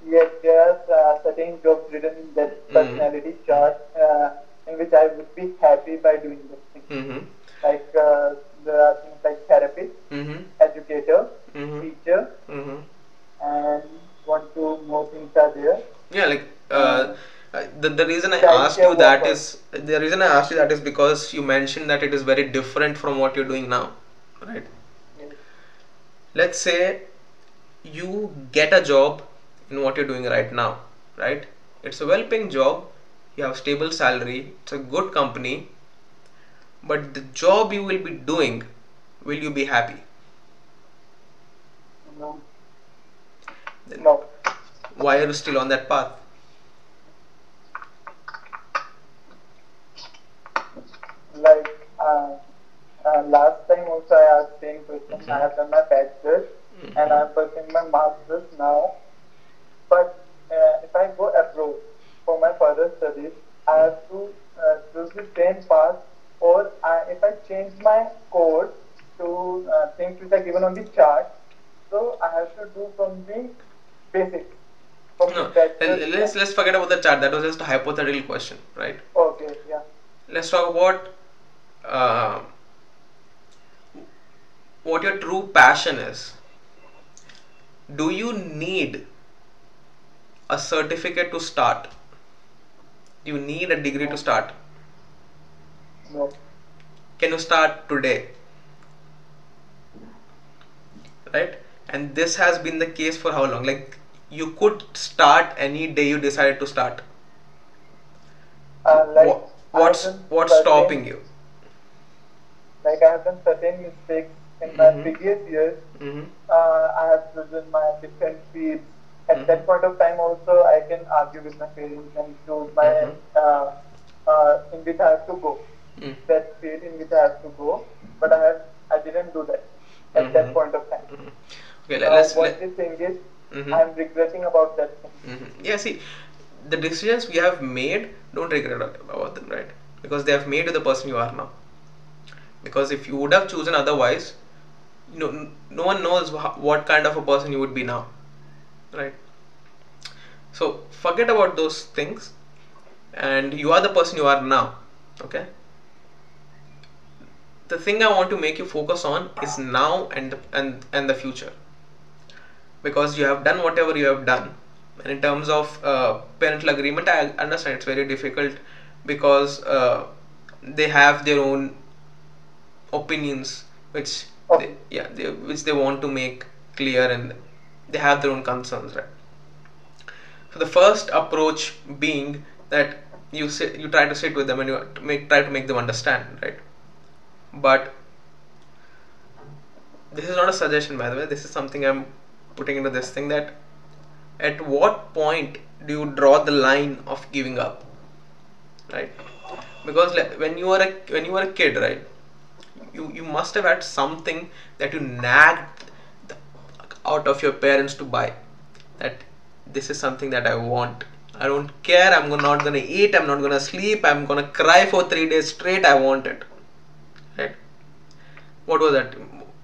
Yes, there are uh, certain jobs written in that Mhm. personality chart uh, in which I would be happy by doing those things. mm-hmm. Like uh, there are things like therapist, Mm-hmm. educator, Mm-hmm. teacher, Mm-hmm. and one two more things are there. yeah like uh, uh, the, the reason i asked you that worker. is the reason i asked you that is because you mentioned that it is very different from what you're doing now right Yes. let's say you get a job in what you're doing right now right it's a well paying job you have stable salary it's a good company but the job you will be doing will you be happy No. Then- No. why are you still on that path Like uh, uh, last time also I asked same question. Mhm. I have done my bachelor's and I am pursuing my master's now. But uh, if I go abroad for my further studies, I have to uh, choose the same path, or I, if I change my course to uh, things which are given on the chart, so I have to do from the basics. From no the let's let's forget about the chart that was just a hypothetical question right Okay, yeah. let's talk about uh, what your true passion is do you need a certificate to start you need a degree to start No. Can you start today? Right? And this has been the case for how long? Like you could start any day you decided to start. Uh, like, Wha- what's I have done what's certain- stopping you? Like I have done certain mistakes in my Mhm. previous years. hmm Uh, I have chosen my different fields. At Mhm. that point of time, also I can argue with my parents and choose my Mhm. uh, uh, in which I have to go. Mm. That field in which I have to go, but I have I didn't do that at Mhm. that point of time. Okay, let, let's what let, thing is, Mhm. I'm regretting about that thing. Mhm. Yeah, see, the decisions we have made, don't regret about them, right? Because they have made you the person you are now. Because if you would have chosen otherwise, you know, no one knows wha- what kind of a person you would be now, right? So forget about those things, and you are the person you are now. Okay. The thing I want to make you focus on is now and and and the future because you have done whatever you have done and in terms of uh, parental agreement i understand it's very difficult because uh, they have their own opinions which they, yeah they, which they want to make clear and they have their own concerns right? So the first approach being that you sit you try to sit with them and you make try to make them understand right? But this is not a suggestion by the way. This is something i'm putting into this thing that at what point do you draw the line of giving up right? Because like, when you are a when you are a kid right you you must have had something that you nagged out of your parents to buy. That this is something that i want. I don't care. I'm not gonna eat. I'm not gonna sleep. I'm gonna cry for three days straight. I want it. Right? What was that?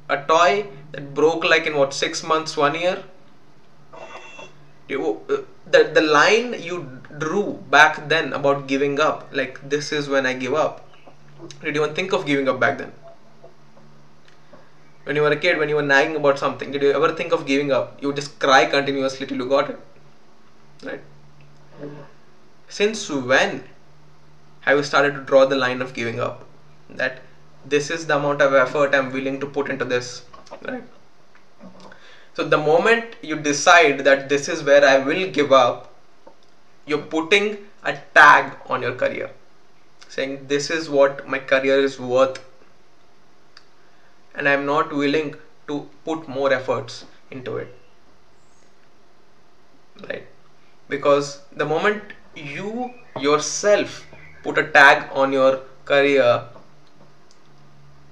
A toy that broke like in what six months one year? You, uh, the, the line you drew back then about giving up like this is when i give up. Did you even think of giving up back then when you were a kid when you were nagging about something did you ever think of giving up? You would just cry continuously till you got it? Right. Since when have you started to draw the line of giving up? That this is the amount of effort i'm willing to put into this. Right. So the moment you decide that this is where i will give up you're putting a tag on your career. Saying this is what my career is worth and i'm not willing to put more efforts into it. Right? Because the moment you yourself put a tag on your career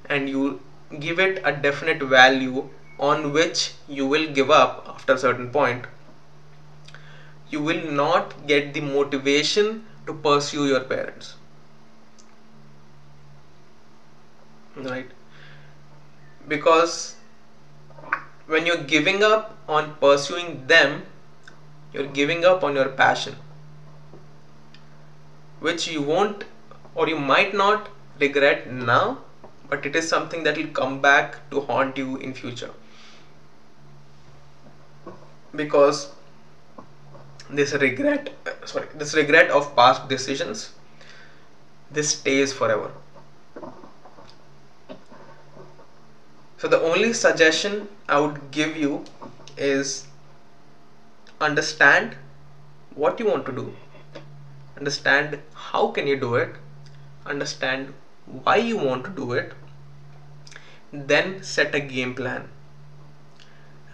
and you give it a definite value on which you will give up after a certain point you will not get the motivation to pursue your parents. Right because when you're giving up on pursuing them you're giving up on your passion which you won't or you might not regret now but it is something that will come back to haunt you in future. Because this regret sorry this regret of past decisions this stays forever so the only suggestion i would give you is understand what you want to do. Understand how can you do it. Understand why you want to do it. Then set a game plan.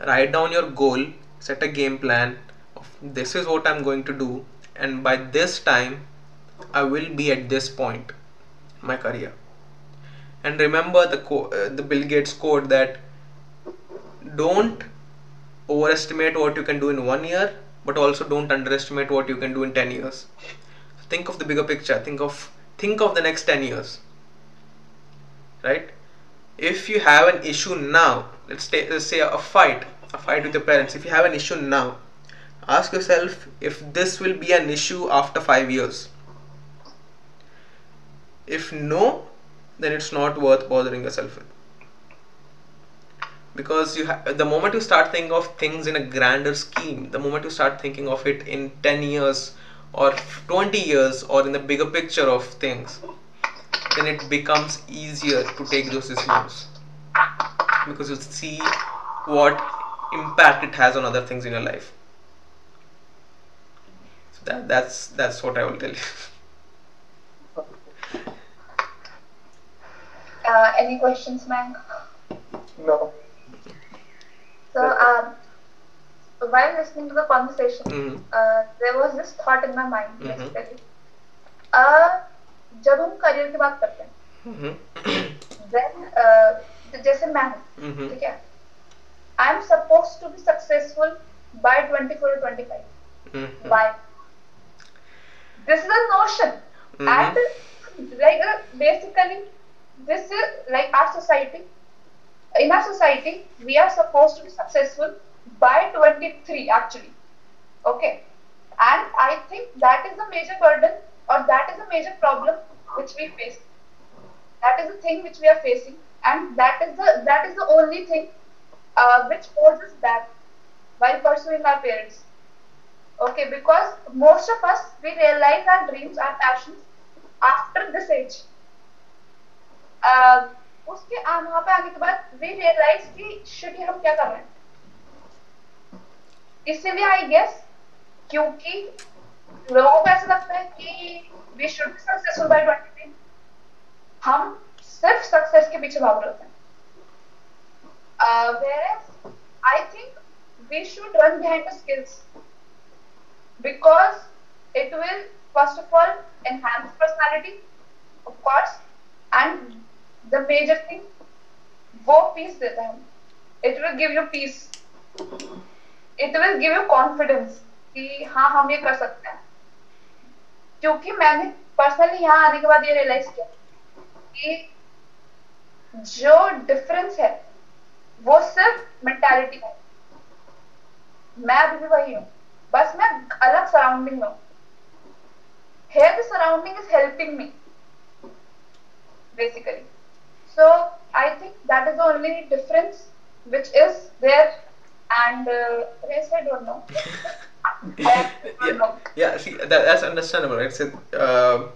Write down your goal. Set a game plan of this is what i'm going to do and by this time i will be at this point in my career and remember the uh, the bill gates quote that don't overestimate what you can do in one year but also don't underestimate what you can do in 10 years. Think of the bigger picture. Think of think of the next 10 years. Right? If you have an issue now let's, ta- let's say a fight a fight with your parents. If you have an issue now ask yourself if this will be an issue after 5 years. If no then it's not worth bothering yourself with. Because you ha- the moment you start thinking of things in a grander scheme the moment you start thinking of it in 10 years or 20 years or in the bigger picture of things then it becomes easier to take those decisions. Because you see what impact it has on other things in your life. That, that's that's what i will tell you (laughs) Uh, any questions, ma'am? No. So, um, while listening to the conversation, Mhm. uh, there was this thought in my mind, Mhm. basically. Uh, जब हम career की बात करते हैं Mhm. (coughs) then uh, जैसे मैं हूँ Mhm. ठीक है I am suppose to be successful bye 24 or 25 Mhm. why this is a notion Mhm. and like uh, basically this is like our society in our society we are supposed to be successful by 23 actually. Okay? And i think that is a major burden or that is a major problem which we face. That is the thing which we are facing and that is the that is the only thing uh, which holds us back while pursuing our parents. Okay? Because most of us we realize our dreams our passions after this age उसके वहाँ पे आने के बाद वे realise कि shit हम क्या कर रहे हैं? इससे भी आई गेस क्योंकि लोगों को ऐसा लगता है कि we should be successful by 23 हम सिर्फ़ सक्सेस के पीछे भाग रहे हैं। I think we should run behind skills because it will first of all enhance personality of and the major thing वो पीस देता है। It will give you peace it will give you confidence कि हाँ हम ये कर सकते हैं। क्योंकि मैंने पर्सनली यहाँ आने के बाद ये रियलाइज़ किया कि जो डिफरेंस है, वो सिर्फ़ मेंटेलिटी है। मैं अभी भी वही हूँ। बस मैं अलग सराउंडिंग में हूँ। Surrounding is helping me basically so i think that is the only difference which is there and uh, rest i don't know. (laughs) Yeah, yeah see that, that's understandable right? So uh,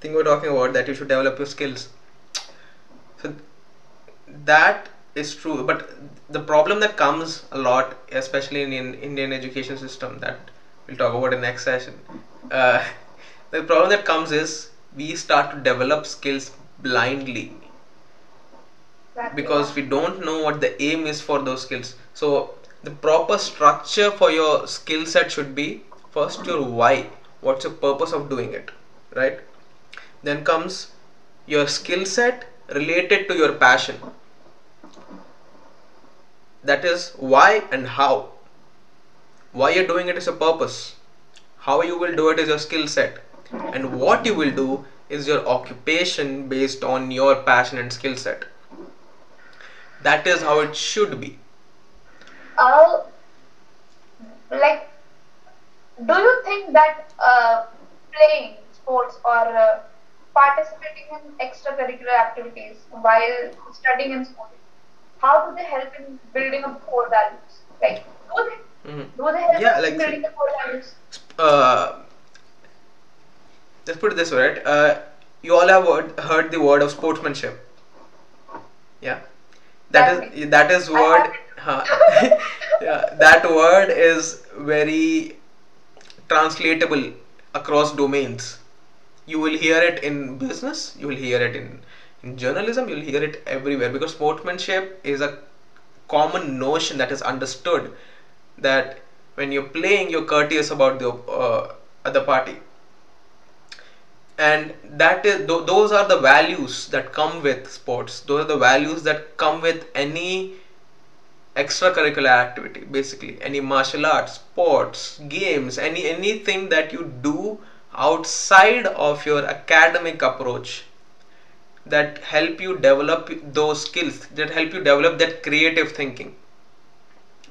thing we're talking about that you should develop your skills. So that is true but the problem that comes a lot especially in, in indian education system that we'll talk about in next session uh, (laughs) the problem that comes is we start to develop skills blindly because we don't know what the aim is for those skills. So the proper structure for your skill set should be first your why. What's the purpose of doing it right? Then comes your skill set related to your passion. That is why and how. Why you're doing it is a purpose. How you will do it is your skill set. And what you will do is your occupation based on your passion and skill set that is how it should be. Uh, like do you think that uh, playing sports or uh, participating in extracurricular activities while studying in school how do they help in building up core values? Like do they? Mhm. do they help Yeah, in like- building the core values? uh, let's put it this way right? Uh, you all have heard the word of sportsmanship. Yeah that is that is word huh, (laughs) (laughs) yeah that word is very translatable across domains. You will hear it in business you will hear it in, in journalism you'll hear it everywhere because sportsmanship is a common notion that is understood that when you're playing you're courteous about the uh, other party and that is th- those are the values that come with sports. Those are the values that come with any extracurricular activity basically. Any martial arts sports games any anything that you do outside of your academic approach that help you develop those skills that help you develop that creative thinking.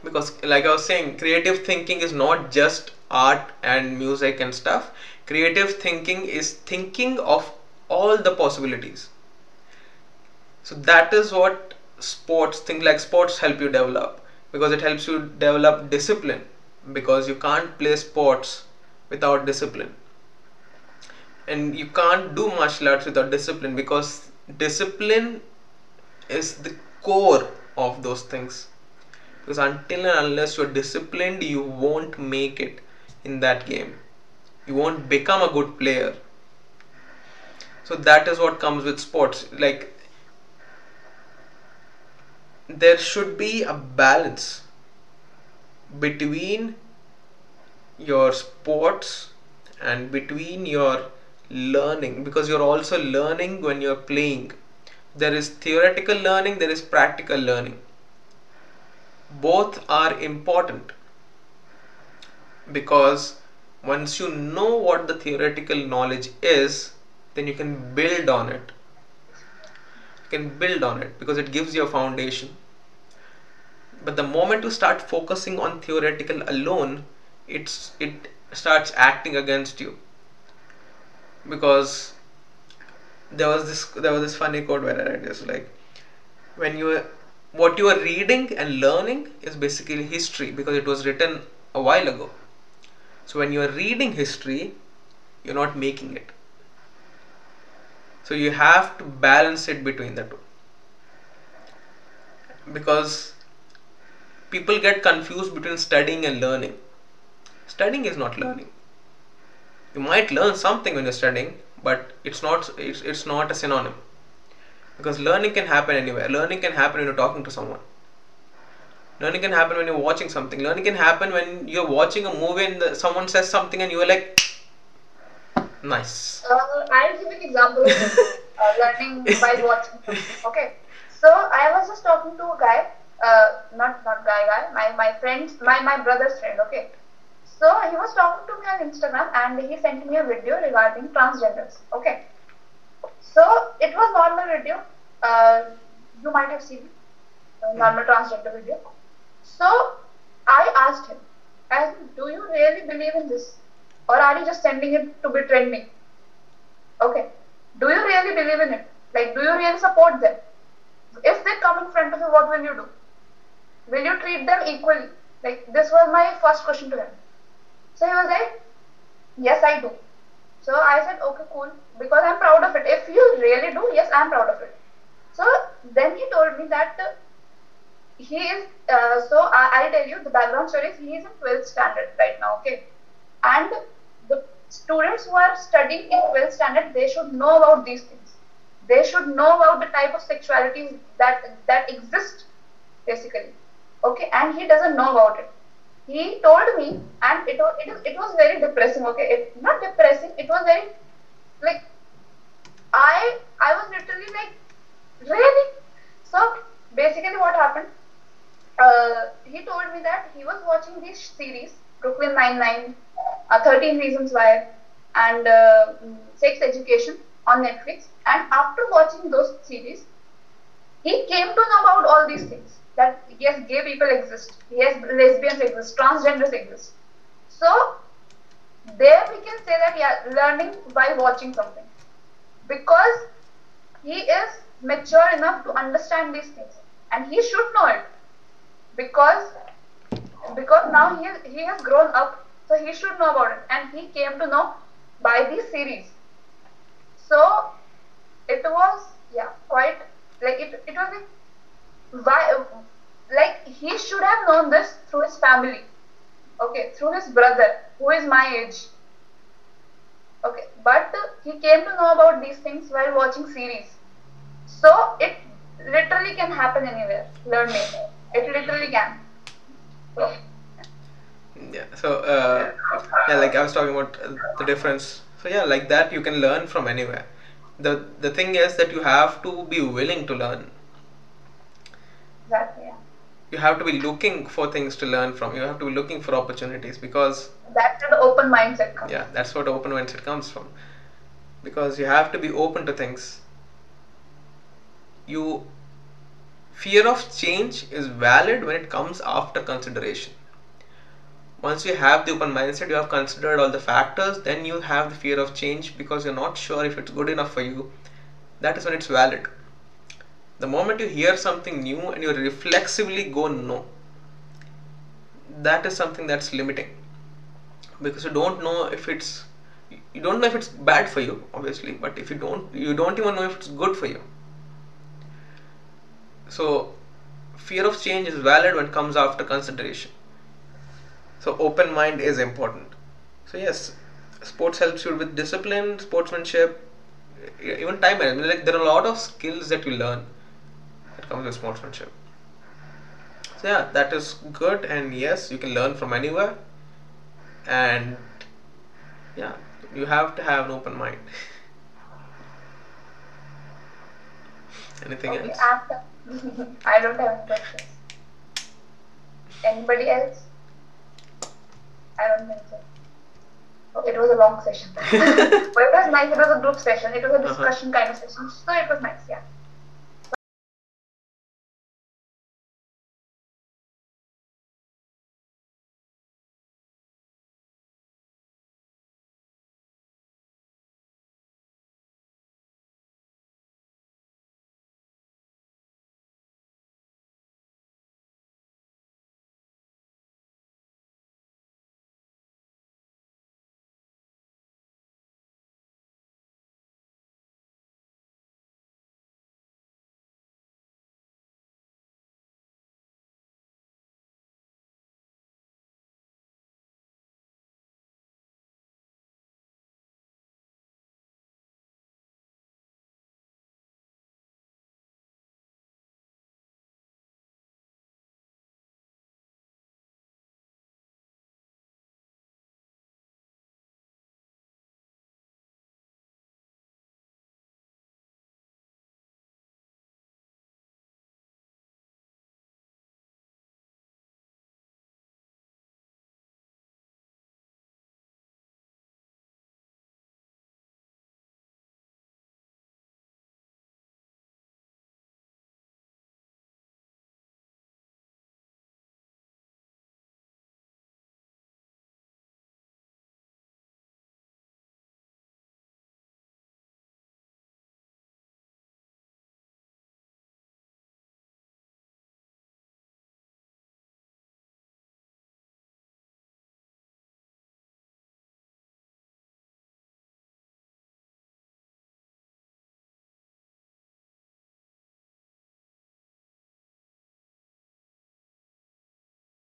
Because like i was saying creative thinking is not just art and music and stuff creative thinking is thinking of all the possibilities. So that is what sports things like sports help you develop because it helps you develop discipline because you can't play sports without discipline. And you can't do martial arts without discipline because discipline is the core of those things. Because until and unless you're disciplined you won't make it in that game you won't become a good player. So that is what comes with sports. Like there should be a balance between your sports and between your learning because you're also learning when you're playing. There is theoretical learning there is practical learning. Both are important because once you know what the theoretical knowledge is then you can build on it. You can build on it because it gives you a foundation. But the moment you start focusing on theoretical alone it's it starts acting against you. Because there was this there was this funny quote where I read this like when you what you are reading and learning is basically history because it was written a while ago so when you are reading history you're not making it. So you have to balance it between the two. Because people get confused between studying and learning. Studying is not learning. You might learn something when you're studying but it's not it's, it's not a synonym. Because learning can happen anywhere. Learning can happen when you're talking to someone learning can happen when you're watching something learning can happen when you're watching a movie and the, someone says something and you're like nice Uh, I'll give you an example of uh, learning by watching. Okay, so I was just talking to a guy, uh, not not guy guy, my my friend, my my brother's friend. Okay, so he was talking to me on Instagram and he sent me a video regarding transgenders. Okay, so it was normal video. Uh, you might have seen a normal transgender video. So I asked him, in, do you really believe in this, or are you just sending it to be trending? Okay. Do you really believe in it? Like, do you really support them? If they come in front of you, what will you do? Will you treat them equally? Like, this was my first question to him. So he was like, Yes, I do. So I said, Okay, cool. Because I'm proud of it. If you really do, yes, I'm proud of it. So then he told me that he is, uh, so I, I'll tell you the background story is he is in 12th standard right now, okay? And the students who are studying in 12th standard, they should know about these things. They should know about the type of sexuality that that exist, basically. Okay, and he doesn't know about it. He told me, and it was it, it was very depressing. Okay, it not depressing. It was very like I I was literally like really. So basically, what happened? He told me that he was watching this series, Brooklyn Nine Nine, uh, 13 Reasons Why, and uh, mm, Sex Education on Netflix. And after watching those series, he came to know about all these things. That yes, gay people exist, yes, lesbians exist, transgenders exist. So there we can say that yeah, learning by watching something, because he is mature enough to understand these things, and he should know it because because now he he has grown up, so he should know about it, and he came to know by these series. So it was yeah quite like it it was like why like he should have known this through his family, okay, through his brother who is my age. Okay, but he came to know about these things while watching series. So it literally can happen anywhere. Learning, it literally can. So, yeah so uh, yeah like i was talking about uh, the difference so yeah like that you can learn from anywhere the the thing is that you have to be willing to learn exactly. Yeah. you have to be looking for things to learn from you have to be looking for opportunities because That's where the open mindset comes. yeah that's what open mindset comes from because you have to be open to things you fear of change is valid when it comes after consideration. Once you have the open mindset you have considered all the factors then you have the fear of change because you're not sure if it's good enough for you. That is when it's valid. The moment you hear something new and you reflexively go no that is something that's limiting. Because you don't know if it's you don't know if it's bad for you obviously but if you don't you don't even know if it's good for you so fear of change is valid when it comes after consideration. So open mind is important. So yes sports helps you with discipline sportsmanship even time management. Like there are a lot of skills that you learn that comes with sportsmanship. So yeah that is good. And yes you can learn from anywhere. And yeah you have to have an open mind. (laughs) Anything Okay, else? after I don't have any questions. Anybody else? I don't think so. Oh, it was a long session. (laughs) but it was nice. It was a group session. It was a Uh-huh. discussion kind of session. So it was nice, yeah.